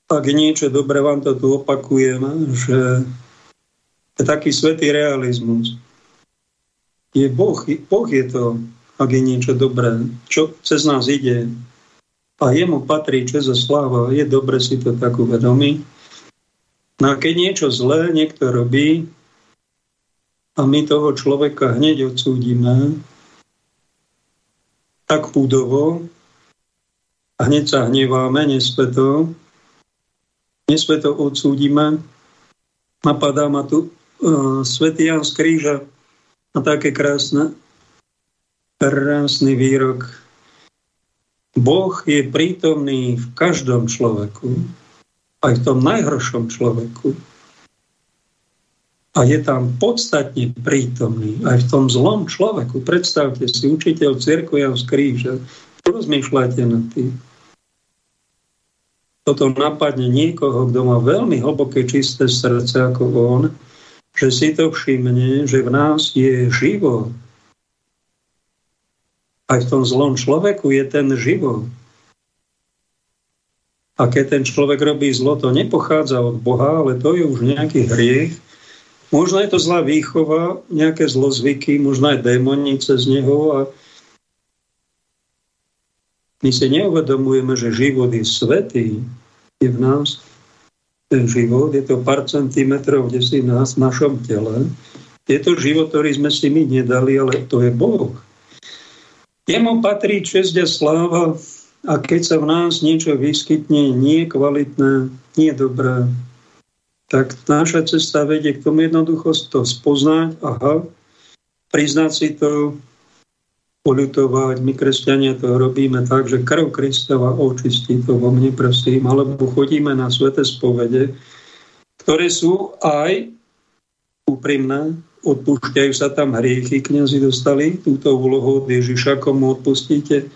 ak niečo dobre vám to tu opakujem, že je taký svetý realizmus. Je boh, boh je to, ak je niečo dobré, čo cez nás ide. A jemu patrí čest a sláva. Je dobre si to tak uvedomiť. No a keď niečo zlé niekto robí, a my toho človeka hneď odsúdime tak púdovo, a hneď sa hneváme, nespeto, nespeto odsúdime. Napadá ma tu uh, svätý Jan z Kríža a také krásne, krásny výrok. Boh je prítomný v každom človeku, aj v tom najhoršom človeku. A je tam podstatne prítomný aj v tom zlom človeku. Predstavte si, učiteľ cirkvi z Kríža, Rozmýšľajte nad tým. Toto napadne niekoho, kto má veľmi hlboké čisté srdce ako on, že si to všimne, že v nás je život. Aj v tom zlom človeku je ten život. A keď ten človek robí zlo, to nepochádza od Boha, ale to je už nejaký hriech. Možno je to zlá výchova, nejaké zlozvyky, možno aj démonice z neho a my si neuvedomujeme, že život je svetý, je v nás. Ten život je to pár centimetrov, kde si nás v našom tele. Je to život, ktorý sme si my nedali, ale to je Boh. Jemu patrí čest a sláva a keď sa v nás niečo vyskytne nie kvalitné, nie dobré, tak naša cesta vedie k tomu jednoducho to spoznať, aha, priznať si to, poľutovať. My, kresťania, to robíme tak, že krv Kristova očistí to vo mne, prosím, alebo chodíme na svete spovede, ktoré sú aj úprimné, odpúšťajú sa tam hriechy, kniazy dostali túto úlohu od Ježiša, komu odpustíte,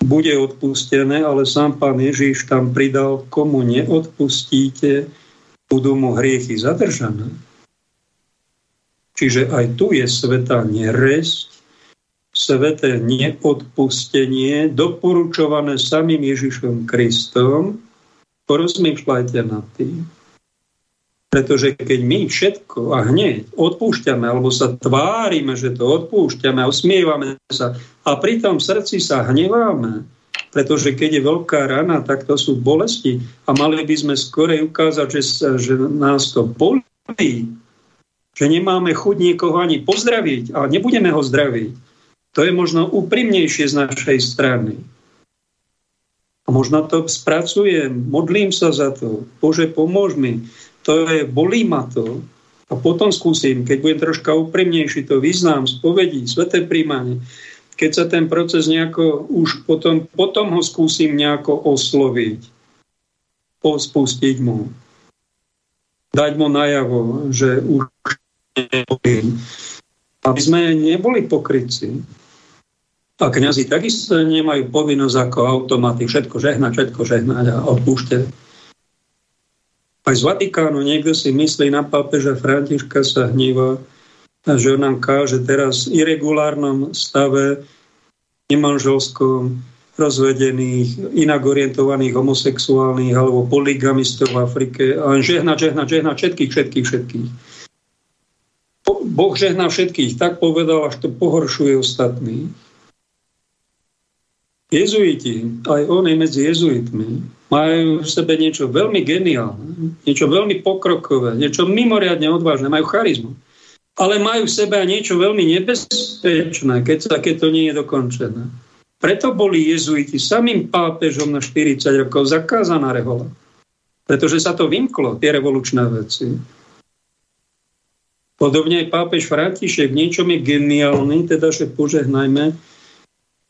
bude odpustené, ale sám pán Ježiš tam pridal, komu neodpustíte, budú mu hriechy zadržané. Čiže aj tu je sveta neresť, sveté neodpustenie, doporučované samým Ježišom Kristom, porozmýšľajte nad tým. Pretože keď my všetko a hneď odpúšťame, alebo sa tvárime, že to odpúšťame a usmievame sa a pri tom srdci sa hneváme, pretože keď je veľká rana, tak to sú bolesti a mali by sme skorej ukázať, že, že nás to bolí, že nemáme chuť niekoho ani pozdraviť a nebudeme ho zdraviť to je možno úprimnejšie z našej strany. A možno to spracujem, modlím sa za to. Bože, pomôž mi. To je, bolí ma to. A potom skúsim, keď budem troška úprimnejší, to význam, spovedí, sveté príjmanie. Keď sa ten proces nejako už potom, potom ho skúsim nejako osloviť. Pospustiť mu. Dať mu najavo, že už neboli. Aby sme neboli pokryci. A kniazy takisto nemajú povinnosť ako automaty všetko žehnať, všetko žehnať a odpúšťať. Aj z Vatikánu niekto si myslí na pápeža Františka sa hníva, že nám káže teraz v irregulárnom stave nemanželskom rozvedených, inak orientovaných homosexuálnych alebo poligamistov v Afrike a žehnať, žehnať, žehnať všetkých, všetkých, všetkých. Boh žehná všetkých, tak povedal, až to pohoršuje ostatných. Jezuiti, aj oni medzi jezuitmi, majú v sebe niečo veľmi geniálne, niečo veľmi pokrokové, niečo mimoriadne odvážne, majú charizmu. Ale majú v sebe niečo veľmi nebezpečné, keď, sa, keď to nie je dokončené. Preto boli jezuiti samým pápežom na 40 rokov zakázaná rehola. Pretože sa to vymklo, tie revolučné veci. Podobne aj pápež František v niečom je geniálny, teda že požehnajme,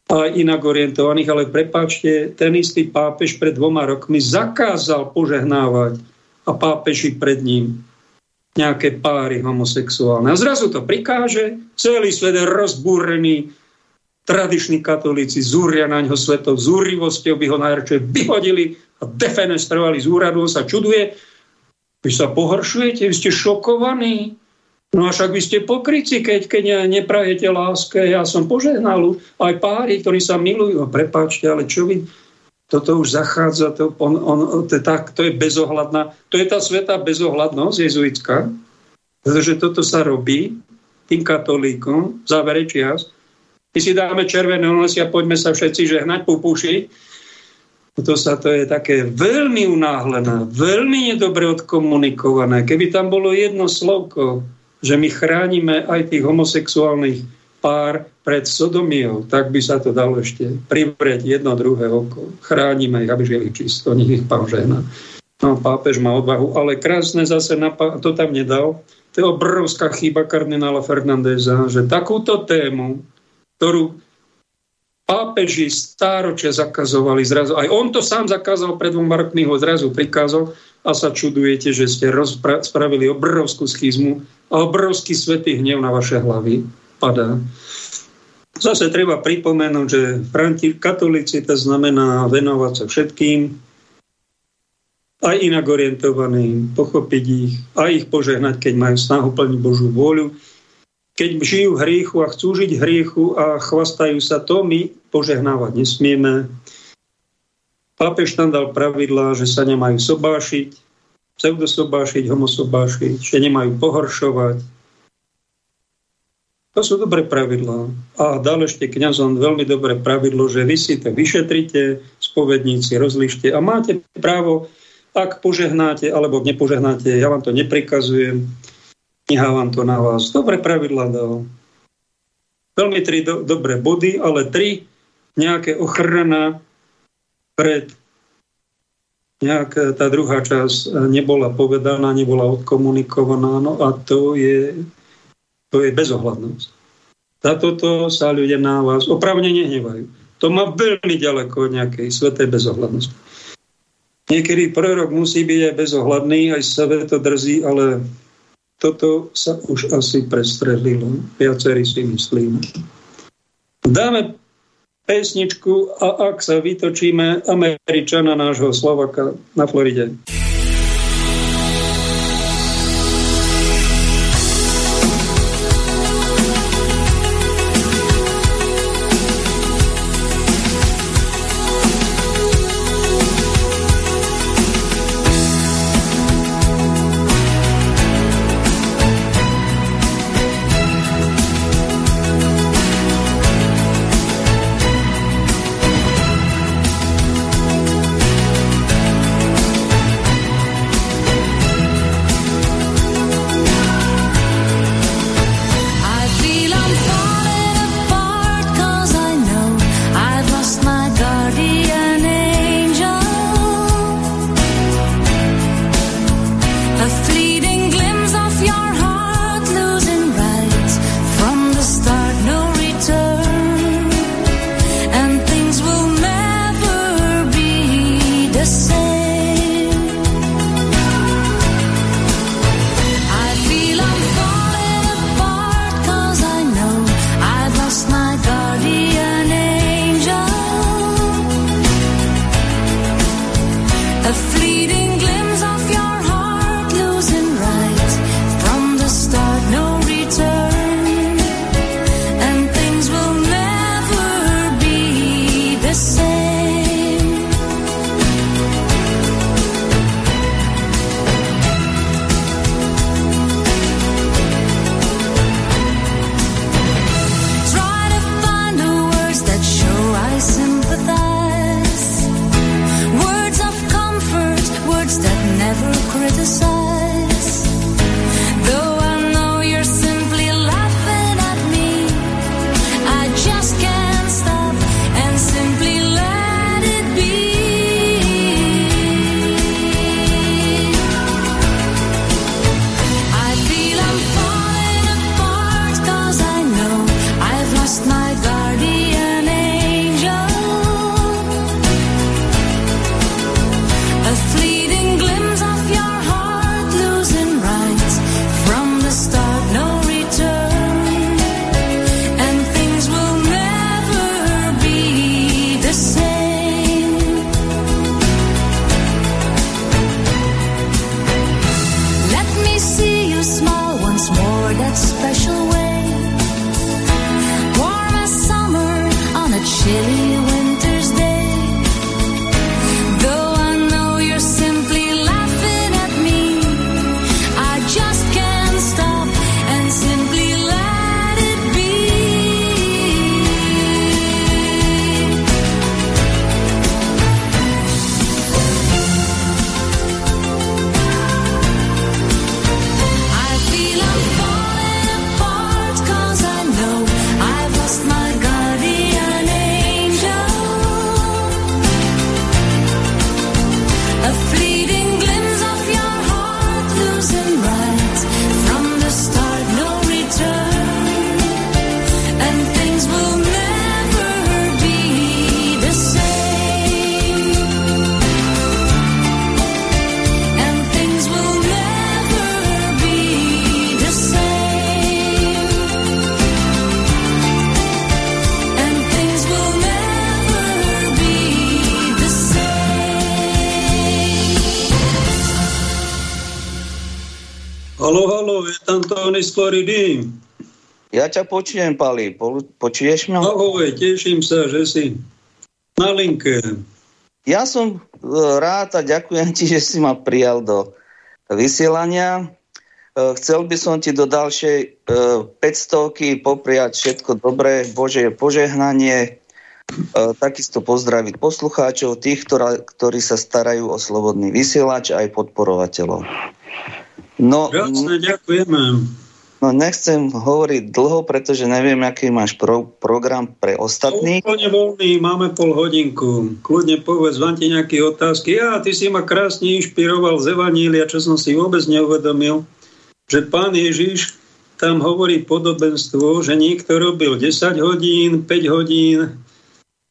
a inak orientovaných, ale prepáčte, ten istý pápež pred dvoma rokmi zakázal požehnávať a pápeži pred ním nejaké páry homosexuálne. A zrazu to prikáže, celý svet je rozbúrený, tradiční katolíci zúria na ňo svetou zúrivosťou, by ho najradšej vyhodili a defenestrovali z úradu, sa čuduje, vy sa pohoršujete, vy ste šokovaní, No a však vy ste pokryci, keď, keď neprajete láske. Ja som požehnal už aj páry, ktorí sa milujú. Prepáčte, ale čo vy... Toto už zachádza, to, on, on, to, tak, to je bezohľadná, to je tá sveta bezohľadnosť jezuitská, pretože toto sa robí tým katolíkom v závere čias. My si dáme červené nosy a poďme sa všetci žehnať, pupúšiť. To sa to je také veľmi unáhlené, veľmi nedobre odkomunikované. Keby tam bolo jedno slovko, že my chránime aj tých homosexuálnych pár pred sodomiou, tak by sa to dalo ešte privrieť jedno druhé oko. Chránime ich, aby žili čisto, nech ich pán žena. No, pápež má odvahu, ale krásne zase, napá- to tam nedal, to je obrovská chyba kardinála Fernandeza, že takúto tému, ktorú pápeži stáročia zakazovali zrazu. Aj on to sám zakázal pred dvoma rokmi, ho zrazu prikázal a sa čudujete, že ste rozpra- spravili obrovskú schizmu a obrovský svetý hnev na vaše hlavy padá. Zase treba pripomenúť, že katolíci to znamená venovať sa všetkým, aj inak orientovaným, pochopiť ich, aj ich požehnať, keď majú snahu plniť Božú vôľu keď žijú v hriechu a chcú žiť v hriechu a chvastajú sa, to my požehnávať nesmieme. Pápež tam dal pravidlá, že sa nemajú sobášiť, pseudosobášiť, homosobášiť, že nemajú pohoršovať. To sú dobré pravidlá. A dal ešte kňazom veľmi dobré pravidlo, že vy si to vyšetrite, spovedníci, rozlište a máte právo, ak požehnáte alebo nepožehnáte, ja vám to neprikazujem, Nehávam to na vás. Dobre pravidla dal. Veľmi tri do, dobré body, ale tri nejaké ochrana pred nejak tá druhá časť nebola povedaná, nebola odkomunikovaná, no a to je, to je bezohľadnosť. Za toto sa ľudia na vás opravne nehnevajú. To má veľmi ďaleko od nejakej svetej bezohľadnosti. Niekedy prorok musí byť aj bezohľadný, aj sebe to drzí, ale toto sa už asi prestrelilo. Viacerí si myslím. Dáme pesničku a ak sa vytočíme Američana nášho Slovaka na Floride. Z Floridy. Ja ťa počujem, Pali. Počuješ ma? Ahoj, teším sa, že si na linke. Ja som e, rád a ďakujem ti, že si ma prijal do vysielania. E, chcel by som ti do ďalšej 500 e, popriať všetko dobré, Bože požehnanie, takisto pozdraviť poslucháčov, tých, ktorá, ktorí sa starajú o slobodný vysielač aj podporovateľov. No, Jasne, ďakujeme. No nechcem hovoriť dlho, pretože neviem, aký máš pro, program pre ostatných. Úplne voľný, máme pol hodinku. Kľudne povedz, vám ti nejaké otázky. Ja, ty si ma krásne inšpiroval z Evanília, čo som si vôbec neuvedomil, že pán Ježiš tam hovorí podobenstvo, že niekto robil 10 hodín, 5 hodín,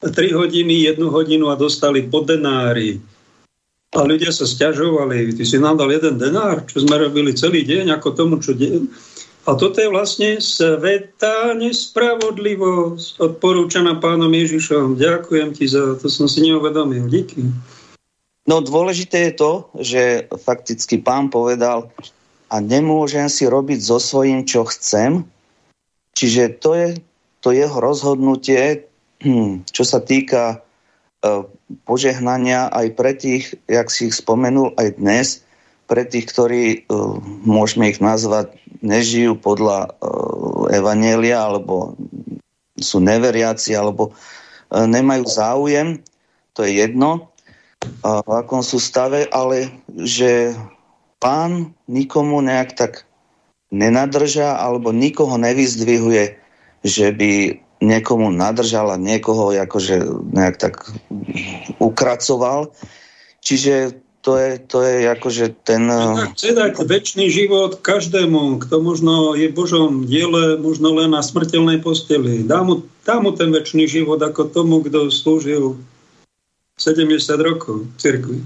3 hodiny, 1 hodinu a dostali po denári. A ľudia sa stiažovali, ty si nám dal jeden denár, čo sme robili celý deň, ako tomu, čo de- a toto je vlastne sveta nespravodlivosť odporúčaná pánom Ježišom. Ďakujem ti za to, som si neuvedomil. Díky. No dôležité je to, že fakticky pán povedal, a nemôžem si robiť so svojím, čo chcem. Čiže to je to jeho rozhodnutie, hm, čo sa týka e, požehnania aj pre tých, jak si ich spomenul aj dnes, pre tých, ktorí, uh, môžeme ich nazvať, nežijú podľa uh, Evanielia, alebo sú neveriaci, alebo uh, nemajú záujem, to je jedno, v akom sú stave, ale že pán nikomu nejak tak nenadrža, alebo nikoho nevyzdvihuje, že by niekomu nadržal a niekoho akože nejak tak ukracoval. Čiže to je, to je akože ten... Chce dať väčší život každému, kto možno je v Božom diele, možno len na smrteľnej posteli. Dá mu, dá mu ten väčší život ako tomu, kto slúžil 70 rokov v cirkvi.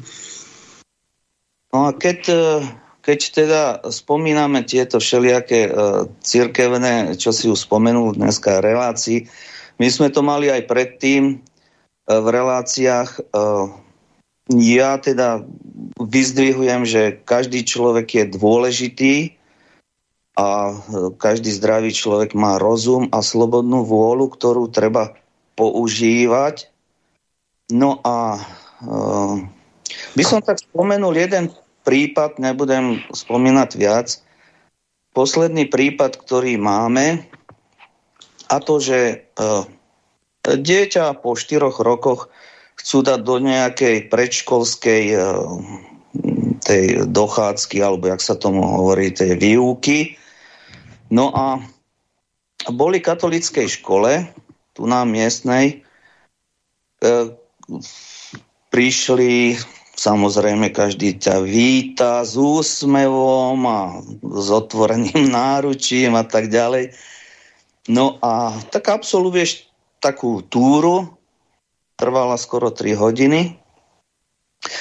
No a keď, e, keď teda spomíname tieto všelijaké uh, cirkevné, čo si už spomenul dneska relácii, my sme to mali aj predtým v reláciách ja teda vyzdvihujem, že každý človek je dôležitý a e, každý zdravý človek má rozum a slobodnú vôľu, ktorú treba používať. No a uh, by som tak spomenul jeden prípad, nebudem spomínať viac. Posledný prípad, ktorý máme, a to, že uh, dieťa po štyroch rokoch chcú dať do nejakej predškolskej eh, tej dochádzky, alebo jak sa tomu hovorí, tej výuky. No a boli katolickej škole, tu na miestnej, e, prišli, samozrejme každý ťa víta s úsmevom a s otvoreným náručím a tak ďalej. No a tak absolvuješ takú túru, trvala skoro 3 hodiny.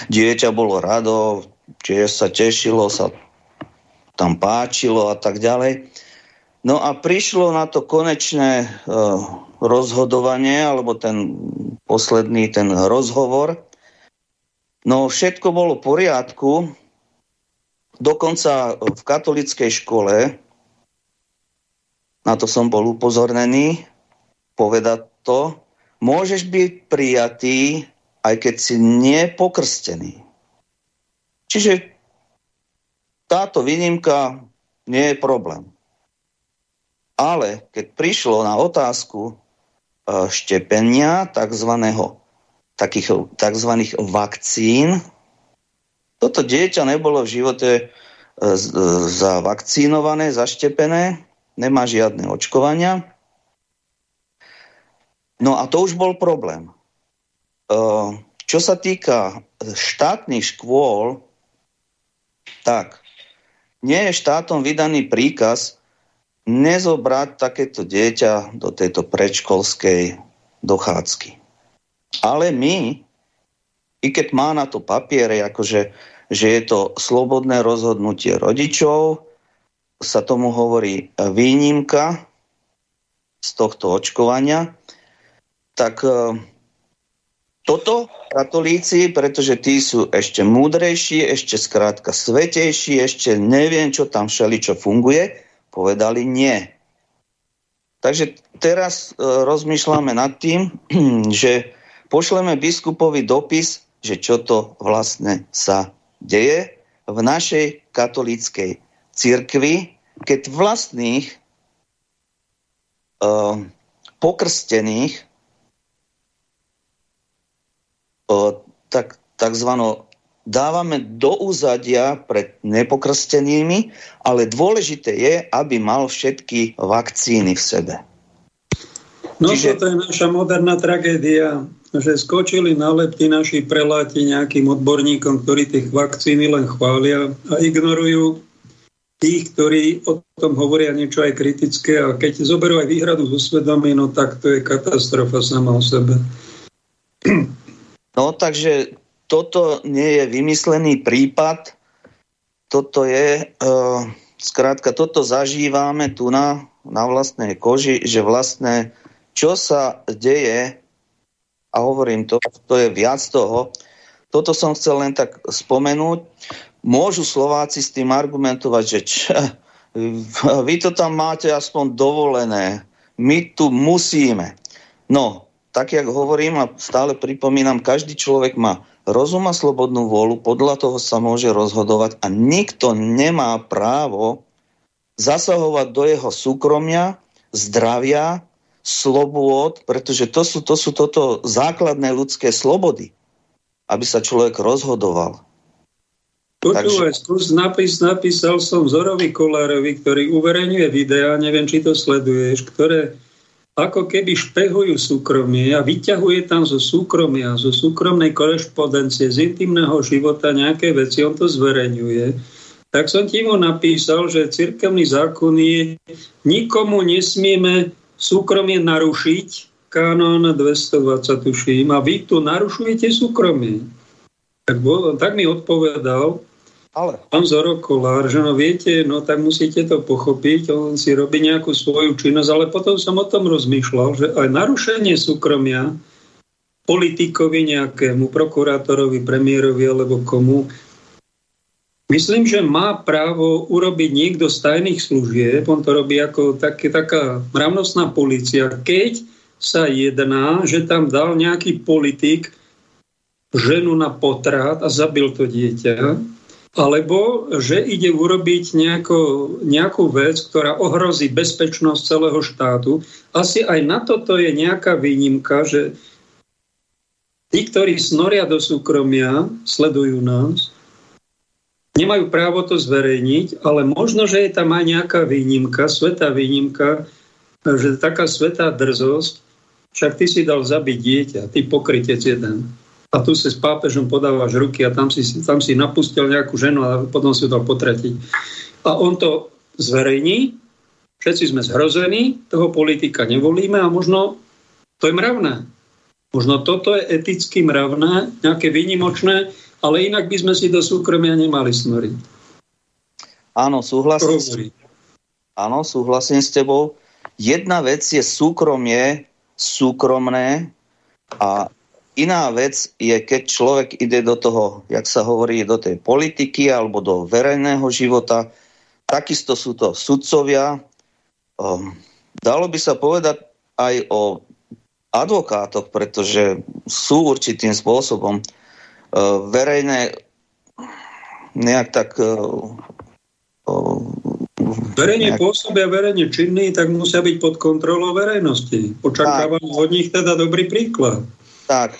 Dieťa bolo rado, čiže sa tešilo, sa tam páčilo a tak ďalej. No a prišlo na to konečné uh, rozhodovanie, alebo ten posledný ten rozhovor. No všetko bolo v poriadku. Dokonca v katolickej škole, na to som bol upozornený, povedať to, môžeš byť prijatý, aj keď si nepokrstený. Čiže táto výnimka nie je problém. Ale keď prišlo na otázku e, štepenia tzv. takých tzv. vakcín, toto dieťa nebolo v živote e, e, zavakcínované, zaštepené, nemá žiadne očkovania, No a to už bol problém. Čo sa týka štátnych škôl, tak nie je štátom vydaný príkaz nezobrať takéto dieťa do tejto predškolskej dochádzky. Ale my, i keď má na to papiere, akože, že je to slobodné rozhodnutie rodičov, sa tomu hovorí výnimka z tohto očkovania, tak e, toto katolíci, pretože tí sú ešte múdrejší, ešte skrátka svetejší, ešte neviem, čo tam všeli, čo funguje, povedali nie. Takže teraz e, rozmýšľame nad tým, že pošleme biskupovi dopis, že čo to vlastne sa deje v našej katolíckej cirkvi, keď vlastných uh, pokrstených uh, tak, takzvano dávame do úzadia pred nepokrstenými, ale dôležité je, aby mal všetky vakcíny v sebe. No Čiže... toto je naša moderná tragédia, že skočili na lepty naši preláti nejakým odborníkom, ktorí tých vakcíny len chvália a ignorujú tých, ktorí o tom hovoria niečo aj kritické a keď zoberú aj výhradu zo svedomí, no tak to je katastrofa sama o sebe. No takže toto nie je vymyslený prípad, toto je, uh, skrátka, toto zažívame tu na, na vlastnej koži, že vlastne čo sa deje, a hovorím to, to je viac toho, toto som chcel len tak spomenúť, môžu Slováci s tým argumentovať, že č, vy to tam máte aspoň dovolené, my tu musíme. No, tak jak hovorím a stále pripomínam, každý človek má rozum a slobodnú vôľu, podľa toho sa môže rozhodovať a nikto nemá právo zasahovať do jeho súkromia, zdravia, slobôd, pretože to sú, to sú toto základné ľudské slobody, aby sa človek rozhodoval. Počúvaj, Takže... skús napis, napísal som Zorovi Kolárovi, ktorý uverejňuje videá, neviem, či to sleduješ, ktoré ako keby špehujú súkromie a vyťahuje tam zo súkromia, zo súkromnej korešpondencie, z intimného života nejaké veci, on to zverejňuje, tak som ti mu napísal, že cirkevný zákon je, nikomu nesmieme súkromie narušiť, kanón 220 tuším, a vy tu narušujete súkromie. Tak, tak mi odpovedal, ale. Pán Zoro Kolár, že no viete, no tak musíte to pochopiť, on si robí nejakú svoju činnosť, ale potom som o tom rozmýšľal, že aj narušenie súkromia politikovi nejakému, prokurátorovi, premiérovi alebo komu, myslím, že má právo urobiť niekto z tajných služieb, on to robí ako také, taká mravnostná policia, keď sa jedná, že tam dal nejaký politik ženu na potrat a zabil to dieťa, alebo že ide urobiť nejako, nejakú vec, ktorá ohrozí bezpečnosť celého štátu. Asi aj na toto je nejaká výnimka, že tí, ktorí snoria do súkromia, sledujú nás, nemajú právo to zverejniť, ale možno, že je tam aj nejaká výnimka, svetá výnimka, že taká svetá drzosť, však ty si dal zabiť dieťa, ty pokrytec jeden a tu si s pápežom podávaš ruky a tam si, tam si napustil nejakú ženu a potom si ho dal potratiť. A on to zverejní, všetci sme zhrození, toho politika nevolíme a možno to je mravné. Možno toto je eticky mravné, nejaké výnimočné, ale inak by sme si do súkromia nemali snoriť. Áno, súhlasím. Áno, súhlasím s tebou. Jedna vec je súkromie, súkromné a Iná vec je, keď človek ide do toho, jak sa hovorí, do tej politiky alebo do verejného života. Takisto sú to sudcovia. Um, dalo by sa povedať aj o advokátoch, pretože sú určitým spôsobom uh, verejné nejak tak uh, Verejne nejak... pôsobia, verejne činní, tak musia byť pod kontrolou verejnosti. Očakávam od nich teda dobrý príklad. Tak,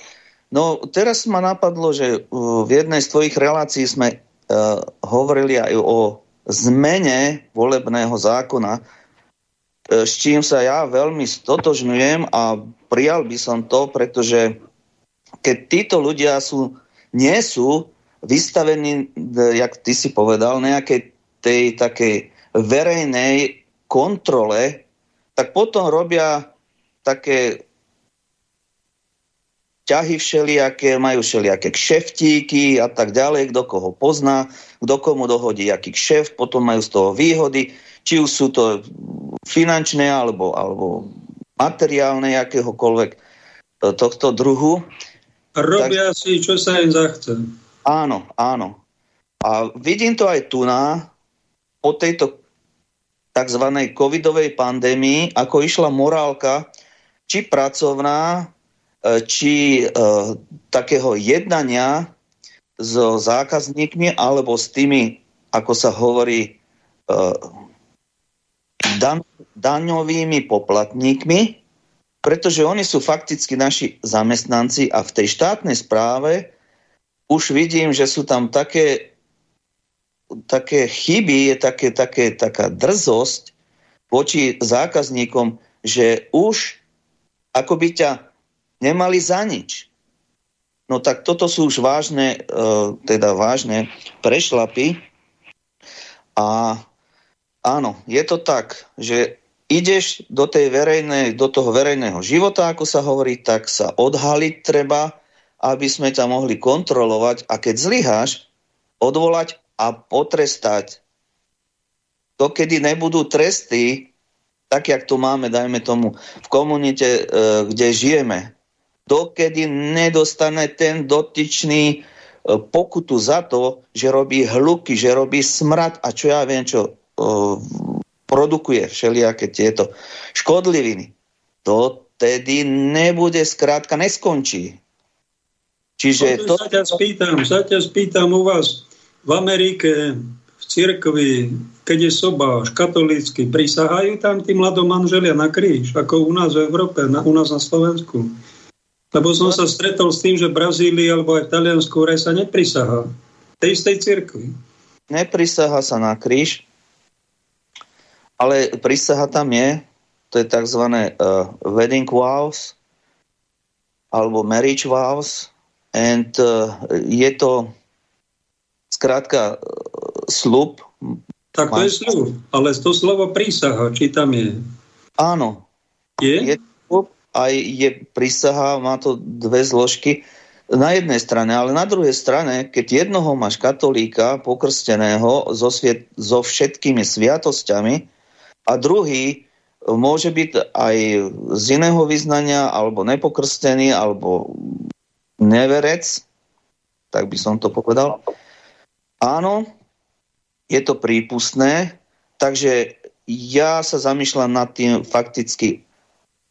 No teraz ma napadlo, že uh, v jednej z tvojich relácií sme uh, hovorili aj o zmene volebného zákona, uh, s čím sa ja veľmi stotožňujem a prijal by som to, pretože keď títo ľudia sú, nie sú vystavení, jak ty si povedal, nejakej tej takej verejnej kontrole, tak potom robia také ťahy všelijaké, majú všelijaké kšeftíky a tak ďalej, kto koho pozná, kto komu dohodí aký kšeft, potom majú z toho výhody, či už sú to finančné alebo, alebo materiálne akéhokoľvek e, tohto druhu. Robia tak... si, čo sa im zachce. Áno, áno. A vidím to aj tu na, po tejto tzv. covidovej pandémii, ako išla morálka, či pracovná, či e, takého jednania so zákazníkmi alebo s tými, ako sa hovorí, e, dan, daňovými poplatníkmi, pretože oni sú fakticky naši zamestnanci a v tej štátnej správe už vidím, že sú tam také, také chyby, je také, také, taká drzosť voči zákazníkom, že už ako by ťa nemali za nič. No tak toto sú už vážne, e, teda vážne prešlapy. A áno, je to tak, že ideš do, tej verejnej, do toho verejného života, ako sa hovorí, tak sa odhaliť treba, aby sme ťa mohli kontrolovať a keď zlyháš, odvolať a potrestať. Dokedy nebudú tresty, tak jak tu máme, dajme tomu, v komunite, e, kde žijeme, dokedy nedostane ten dotyčný e, pokutu za to, že robí hluky, že robí smrad a čo ja viem, čo e, produkuje všelijaké tieto škodliviny. To tedy nebude, skrátka neskončí. Čiže to... Sa ťa spýtam, sa ťa spýtam u vás v Amerike, v cirkvi, keď je sobáš katolícky, prisahajú tam tí mladomanželia na kríž, ako u nás v Európe, na, u nás na Slovensku. Lebo som sa stretol s tým, že v Brazílii alebo aj v Taliansku vraj sa neprisahá. Tej istej cirkvi. Neprisaha sa na kríž, ale prísaha tam je, to je tzv. Uh, wedding vows alebo marriage vows and uh, je to zkrátka uh, slub. Tak to je slub, ale to slovo prísaha, či tam je? Áno. Je? Je aj je prísaha, má to dve zložky na jednej strane, ale na druhej strane, keď jednoho máš katolíka pokrsteného so, sviet, so všetkými sviatosťami a druhý môže byť aj z iného vyznania, alebo nepokrstený, alebo neverec, tak by som to povedal. Áno, je to prípustné, takže ja sa zamýšľam nad tým fakticky,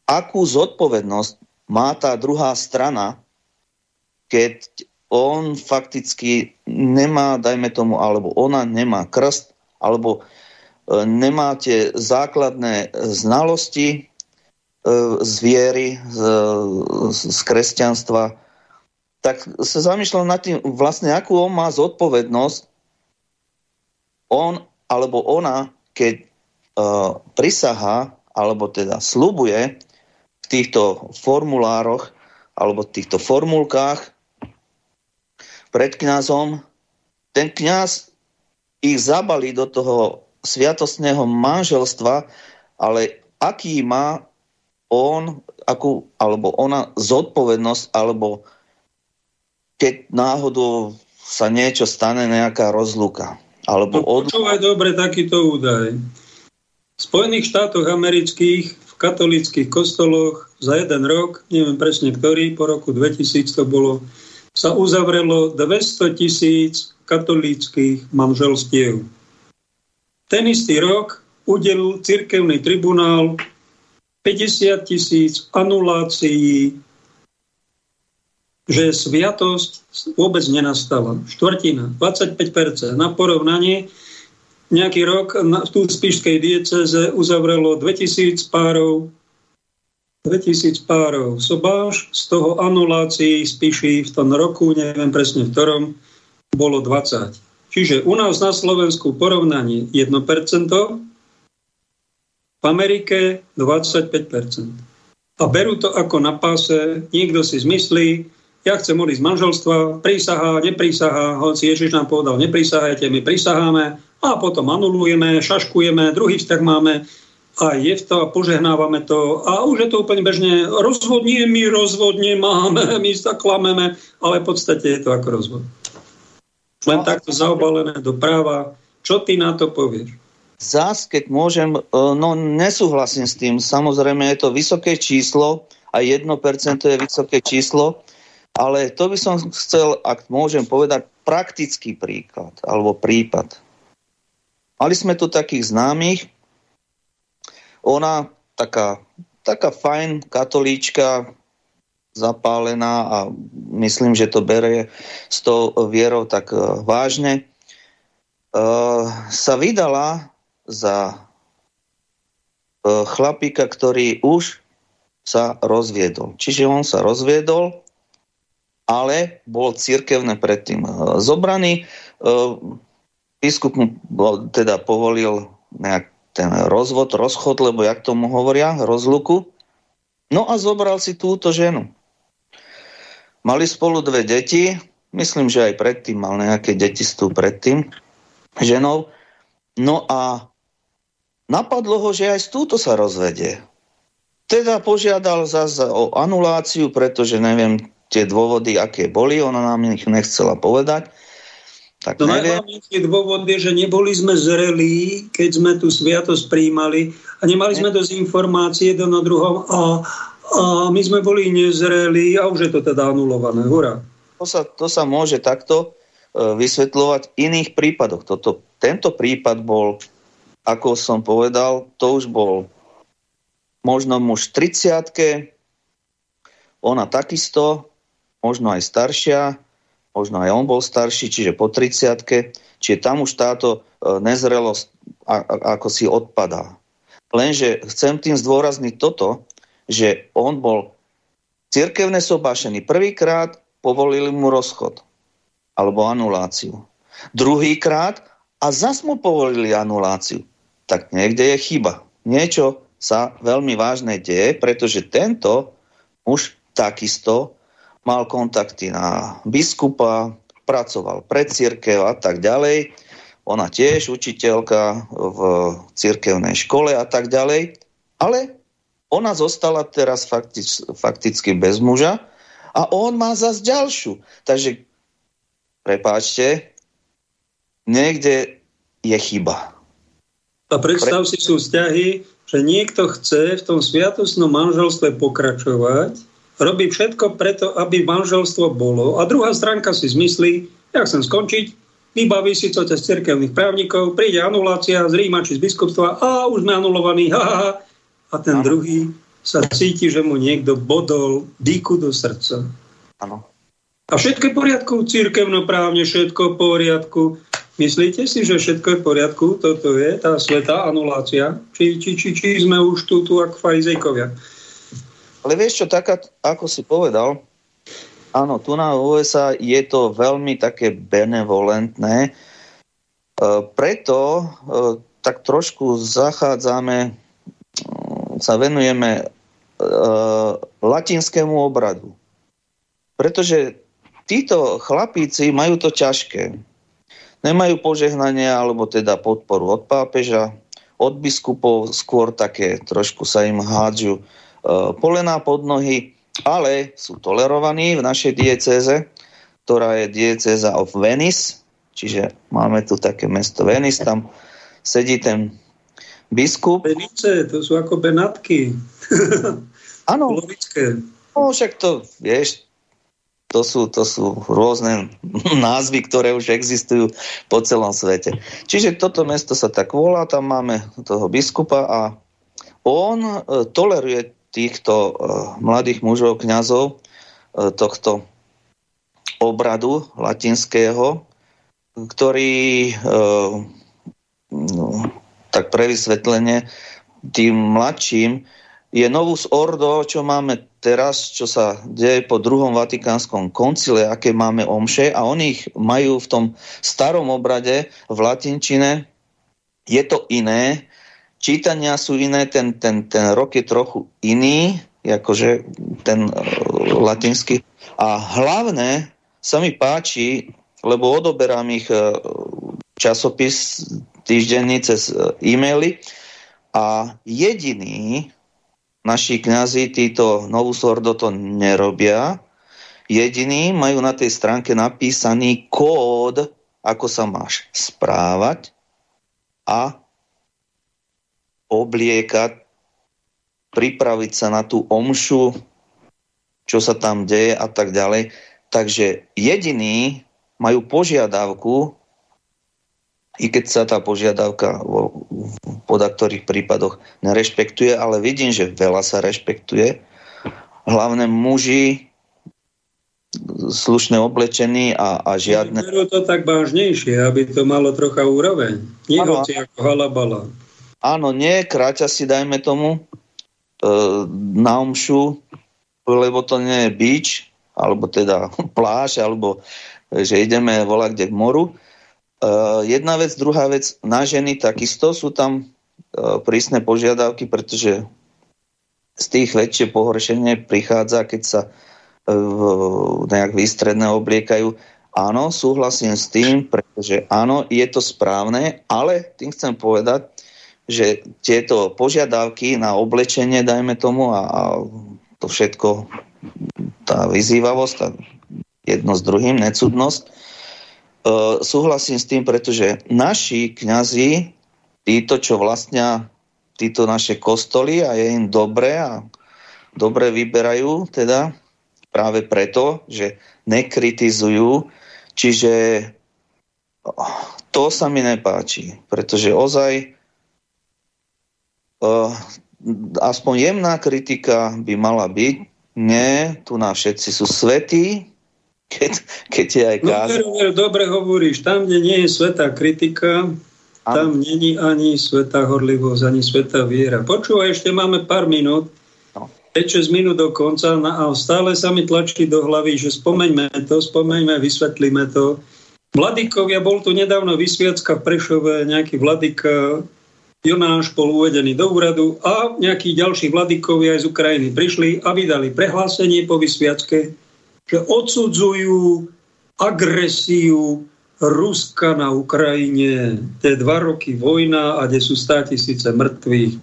akú zodpovednosť má tá druhá strana, keď on fakticky nemá, dajme tomu, alebo ona nemá krst, alebo e, nemá tie základné znalosti e, z viery, z, z kresťanstva, tak sa zamýšľam nad tým, vlastne akú on má zodpovednosť, on alebo ona, keď uh, prisahá, alebo teda slubuje, týchto formulároch alebo týchto formulkách pred kňazom, ten kňaz ich zabalí do toho sviatostného manželstva, ale aký má on akú, alebo ona zodpovednosť, alebo keď náhodou sa niečo stane, nejaká rozluka. Alebo no, od... Dobre takýto údaj. V Spojených štátoch amerických katolických kostoloch za jeden rok, neviem presne ktorý, po roku 2000 to bolo, sa uzavrelo 200 tisíc katolíckých manželstiev. Ten istý rok udelil cirkevný tribunál 50 tisíc anulácií, že sviatosť vôbec nenastala. Štvrtina, 25%. Na porovnanie nejaký rok na, v Spišskej dieceze uzavrelo 2000 párov 2000 párov sobáš, z toho anulácií spíši v tom roku, neviem presne v ktorom, bolo 20. Čiže u nás na Slovensku porovnanie 1%, v Amerike 25%. A berú to ako na páse, niekto si zmyslí, ja chcem odísť z manželstva, prísahá, neprísahá, hoci Ježiš nám povedal, neprísahajte, my prísaháme, a potom anulujeme, šaškujeme, druhý vzťah máme a je to a požehnávame to a už je to úplne bežne rozvodnie, my rozvodne máme, my sa klameme, ale v podstate je to ako rozvod. Len takto zaobalené do práva. Čo ty na to povieš? Zás, keď môžem, e, no nesúhlasím s tým. Samozrejme je to vysoké číslo a 1% je vysoké číslo, Ale to by som chcel, ak môžem povedať, praktický príklad alebo prípad. Mali sme tu takých známych, ona taká, taká fajn katolíčka, zapálená a myslím, že to bere s tou vierou tak uh, vážne, uh, sa vydala za uh, chlapíka, ktorý už sa rozviedol. Čiže on sa rozviedol, ale bol církevne predtým zobraný. Biskup mu teda povolil nejak ten rozvod, rozchod, lebo jak tomu hovoria, rozluku. No a zobral si túto ženu. Mali spolu dve deti, myslím, že aj predtým mal nejaké deti s tú predtým ženou. No a napadlo ho, že aj s túto sa rozvedie. Teda požiadal zase o anuláciu, pretože neviem tie dôvody, aké boli, ona nám ich nechcela povedať. Tak to najhlavnejší dôvod je, že neboli sme zrelí, keď sme tú sviatosť príjmali a nemali sme dosť informácie jedno na druhom a a my sme boli nezreli a už je to teda anulované. Hurá. To sa, to sa môže takto e, vysvetľovať v iných prípadoch. Toto, tento prípad bol, ako som povedal, to už bol možno muž 30 ona takisto, možno aj staršia, možno aj on bol starší, čiže po 30 čiže tam už táto e, nezrelosť ako si odpadá. Lenže chcem tým zdôrazniť toto, že on bol cirkevne sobášený. Prvýkrát povolili mu rozchod alebo anuláciu. Druhýkrát a zas mu povolili anuláciu. Tak niekde je chyba. Niečo sa veľmi vážne deje, pretože tento už takisto mal kontakty na biskupa, pracoval pre církev a tak ďalej. Ona tiež učiteľka v cirkevnej škole a tak ďalej. Ale ona zostala teraz faktič, fakticky bez muža a on má zase ďalšiu. Takže, prepáčte, niekde je chyba. A predstav Pre... si sú vzťahy, že niekto chce v tom sviatosnom manželstve pokračovať, robí všetko preto, aby manželstvo bolo a druhá stránka si zmyslí, ja chcem skončiť, vybaví si to cez cirkevných právnikov, príde anulácia z Ríma či z biskupstva a už sme anulovaní, ha, ha, ha, a ten ano. druhý sa cíti, že mu niekto bodol dýku do srdca. Áno. A všetko je v poriadku, církevnoprávne, všetko v poriadku. Myslíte si, že všetko je v poriadku? Toto je tá svetá anulácia? Či, či, či, či sme už tu, tu ako farizejkovia? Ale vieš čo, tak ako si povedal, áno, tu na USA je to veľmi také benevolentné, e, preto e, tak trošku zachádzame sa venujeme uh, latinskému obradu. Pretože títo chlapíci majú to ťažké. Nemajú požehnanie alebo teda podporu od pápeža, od biskupov skôr také trošku sa im hádžu polená pod nohy, ale sú tolerovaní v našej diecéze, ktorá je diecéza of Venice, čiže máme tu také mesto Venice, tam sedí ten biskup. Benice, to sú ako Benatky. Áno. No však to, vieš, to sú, to sú rôzne názvy, ktoré už existujú po celom svete. Čiže toto mesto sa tak volá, tam máme toho biskupa a on e, toleruje týchto e, mladých mužov, kňazov, e, tohto obradu latinského, ktorý e, no, tak pre vysvetlenie tým mladším, je novus ordo, čo máme teraz, čo sa deje po druhom vatikánskom koncile, aké máme omše a oni ich majú v tom starom obrade v latinčine. Je to iné, čítania sú iné, ten, ten, ten rok je trochu iný, akože ten uh, latinský. A hlavné sa mi páči, lebo odoberám ich uh, časopis týždenní cez e, e-maily a jediní naši kňazi títo Novusordo to nerobia. Jediní majú na tej stránke napísaný kód, ako sa máš správať a obliekať, pripraviť sa na tú omšu čo sa tam deje a tak ďalej. Takže jediní majú požiadavku, i keď sa tá požiadavka vo, v podaktorých prípadoch nerešpektuje, ale vidím, že veľa sa rešpektuje. Hlavne muži, slušne oblečení a, a žiadne... Berú to tak vážnejšie, aby to malo trocha úroveň. Nie hoci ako halabala. Áno, nie, kráťa si, dajme tomu, e, na omšu, lebo to nie je beach, alebo teda pláž, alebo že ideme volať kde k moru. Uh, jedna vec, druhá vec, na ženy takisto sú tam uh, prísne požiadavky, pretože z tých väčšie pohoršenie prichádza, keď sa uh, nejak výstredné obliekajú. Áno, súhlasím s tým, pretože áno, je to správne, ale tým chcem povedať, že tieto požiadavky na oblečenie, dajme tomu, a, a to všetko, tá vyzývavosť, tá jedno s druhým, necudnosť. E, súhlasím s tým, pretože naši kňazi, títo, čo vlastnia títo naše kostoly a je im dobre a dobre vyberajú, teda práve preto, že nekritizujú, čiže to sa mi nepáči, pretože ozaj aspoň jemná kritika by mala byť, nie, tu na všetci sú svetí, keď, keď je aj káza. No, veru, dobre hovoríš, tam, kde nie je svetá kritika, ano. tam není ani svetá horlivosť, ani svetá viera. Počúvaj, ešte máme pár minút, no. 5-6 minút do konca a stále sa mi tlačí do hlavy, že spomeňme to, spomeňme, vysvetlíme to. Vladikovia, bol tu nedávno vysviacka v Prešove, nejaký vladika Jonáš bol uvedený do úradu a nejakí ďalší vladikovia z Ukrajiny prišli a vydali prehlásenie po vysviacke, že odsudzujú agresiu Ruska na Ukrajine. Tie dva roky vojna a kde sú stá tisíce mŕtvych.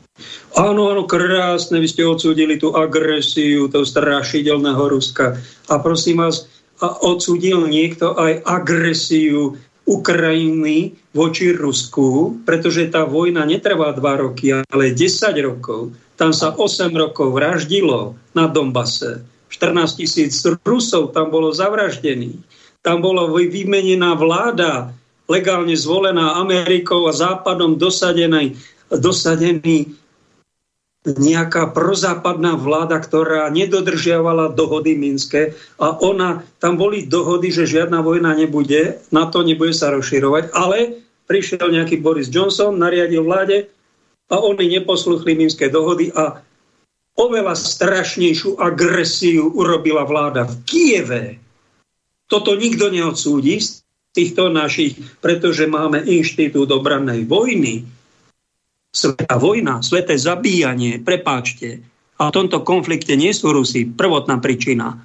Áno, áno, krásne, vy ste odsúdili tú agresiu toho strašidelného Ruska. A prosím vás, a odsúdil niekto aj agresiu Ukrajiny voči Rusku, pretože tá vojna netrvá dva roky, ale 10 rokov. Tam sa 8 rokov vraždilo na Dombase. 14 tisíc Rusov tam bolo zavraždených. Tam bola vymenená vláda, legálne zvolená Amerikou a Západom dosadený, dosadený nejaká prozápadná vláda, ktorá nedodržiavala dohody Minské a ona, tam boli dohody, že žiadna vojna nebude, na to nebude sa rozširovať, ale prišiel nejaký Boris Johnson, nariadil vláde a oni neposluchli Minské dohody a oveľa strašnejšiu agresiu urobila vláda v Kieve. Toto nikto neodsúdi z týchto našich, pretože máme inštitút obrannej vojny. Sveta vojna, sveté zabíjanie, prepáčte. A v tomto konflikte nie sú Rusi prvotná príčina.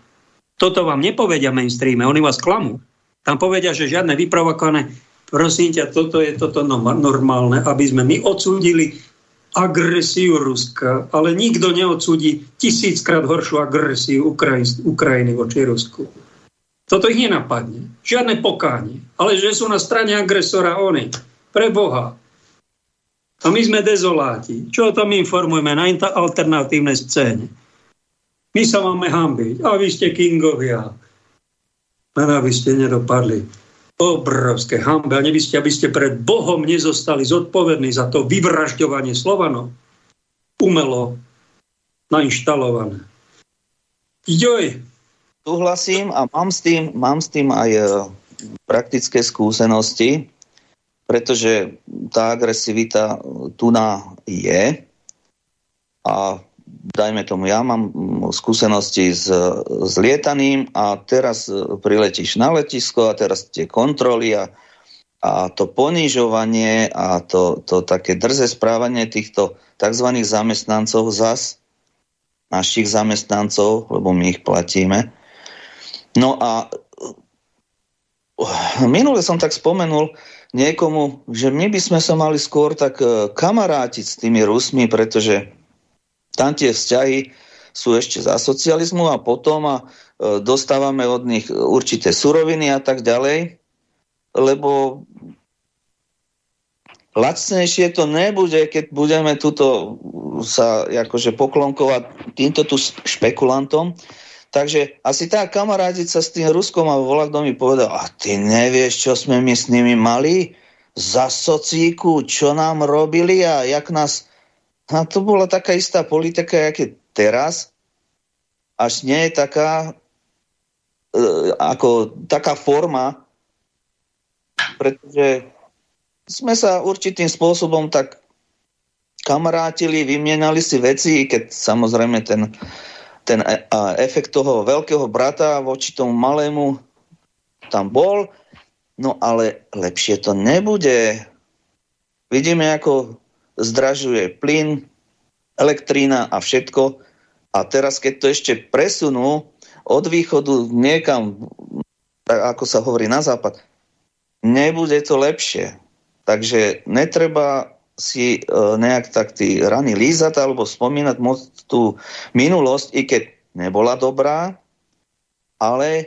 Toto vám nepovedia mainstreame, oni vás klamú. Tam povedia, že žiadne vyprovokované, prosím ťa, toto je toto normálne, aby sme my odsúdili agresiu Ruska, ale nikto neodsúdi tisíckrát horšiu agresiu Ukrajiny voči Rusku. Toto ich nenapadne. Žiadne pokánie. Ale že sú na strane agresora oni. Pre Boha. A my sme dezoláti. Čo o tom informujeme na alternatívnej scéne? My sa máme hambiť. A vy ste kingovia. Len aby ste nedopadli obrovské hambe. A by ste, aby ste pred Bohom nezostali zodpovední za to vyvražďovanie Slovanov. Umelo nainštalované. Joj. Súhlasím a mám s tým, mám s tým aj e, praktické skúsenosti, pretože tá agresivita tu na je a dajme tomu, ja mám skúsenosti s, s lietaním a teraz e, priletíš na letisko a teraz tie kontroly a, a to ponižovanie a to, to také drze správanie týchto tzv. zamestnancov zas, našich zamestnancov, lebo my ich platíme. No a e, minule som tak spomenul niekomu, že my by sme sa mali skôr tak e, kamarátiť s tými Rusmi, pretože tam tie vzťahy sú ešte za socializmu a potom a e, dostávame od nich určité suroviny a tak ďalej, lebo lacnejšie to nebude, keď budeme tuto sa akože poklonkovať týmto tu špekulantom. Takže asi tá kamarádica s tým Ruskom a volá, kto mi povedal, a ty nevieš, čo sme my s nimi mali? Za socíku, čo nám robili a jak nás... A to bola taká istá politika, jak je teraz. Až nie je taká, e, ako taká forma, pretože sme sa určitým spôsobom tak kamarátili, vymienali si veci, keď samozrejme ten, ten e, efekt toho veľkého brata voči tomu malému tam bol, no ale lepšie to nebude. Vidíme, ako zdražuje plyn, elektrína a všetko. A teraz, keď to ešte presunú od východu niekam, ako sa hovorí na západ, nebude to lepšie. Takže netreba si e, nejak tak tí rany lízať alebo spomínať moc tú minulosť, i keď nebola dobrá, ale e,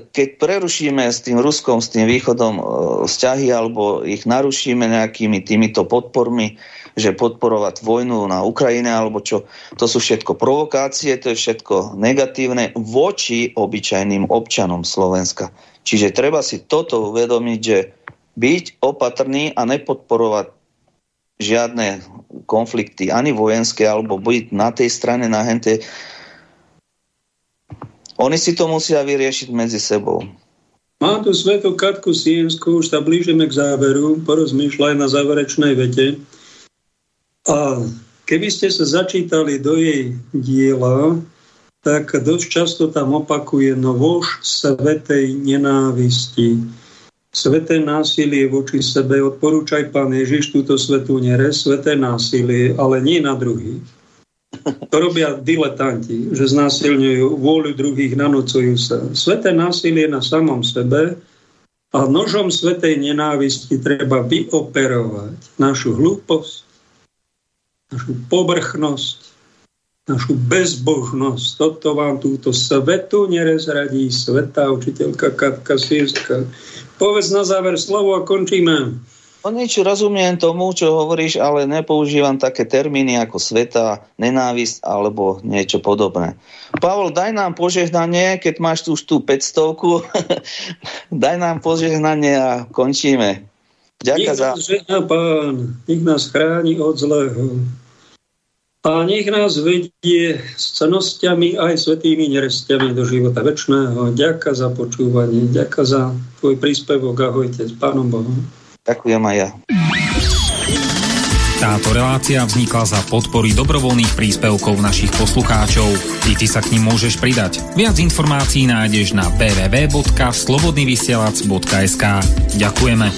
keď prerušíme s tým Ruskom, s tým východom e, vzťahy alebo ich narušíme nejakými týmito podpormi, že podporovať vojnu na Ukrajine alebo čo, to sú všetko provokácie, to je všetko negatívne voči obyčajným občanom Slovenska. Čiže treba si toto uvedomiť, že byť opatrný a nepodporovať žiadne konflikty, ani vojenské, alebo byť na tej strane, na hente. Oni si to musia vyriešiť medzi sebou. Má tu svetu Katku Sienskú, už sa blížime k záveru, porozmýšľaj na záverečnej vete. A keby ste sa začítali do jej diela, tak dosť často tam opakuje no vož svetej nenávisti Sveté násilie voči sebe, odporúčaj pán Ježiš túto svetú nere, sveté násilie, ale nie na druhých. To robia diletanti, že znásilňujú vôľu druhých, nanocujú sa. Sveté násilie na samom sebe a nožom svetej nenávisti treba vyoperovať našu hlúposť, našu povrchnosť, našu bezbožnosť. Toto vám túto svetu nerezradí svetá učiteľka Katka Sieska. Povedz na záver slovo a končíme. No niečo rozumiem tomu, čo hovoríš, ale nepoužívam také termíny ako sveta, nenávisť alebo niečo podobné. Pavol, daj nám požehnanie, keď máš tu už tú 500 daj nám požehnanie a končíme. Ďakujem za... žehná pán, nech nás chráni od zlého. A nech nás vedie s cenosťami aj svetými nerestiami do života väčšného. Ďaká za počúvanie, ďaká za tvoj príspevok. Ahojte s Pánom Bohom. Ďakujem aj ja. Táto relácia vznikla za podpory dobrovoľných príspevkov našich poslucháčov. I ty sa k ním môžeš pridať. Viac informácií nájdeš na www.slobodnyvysielac.sk Ďakujeme.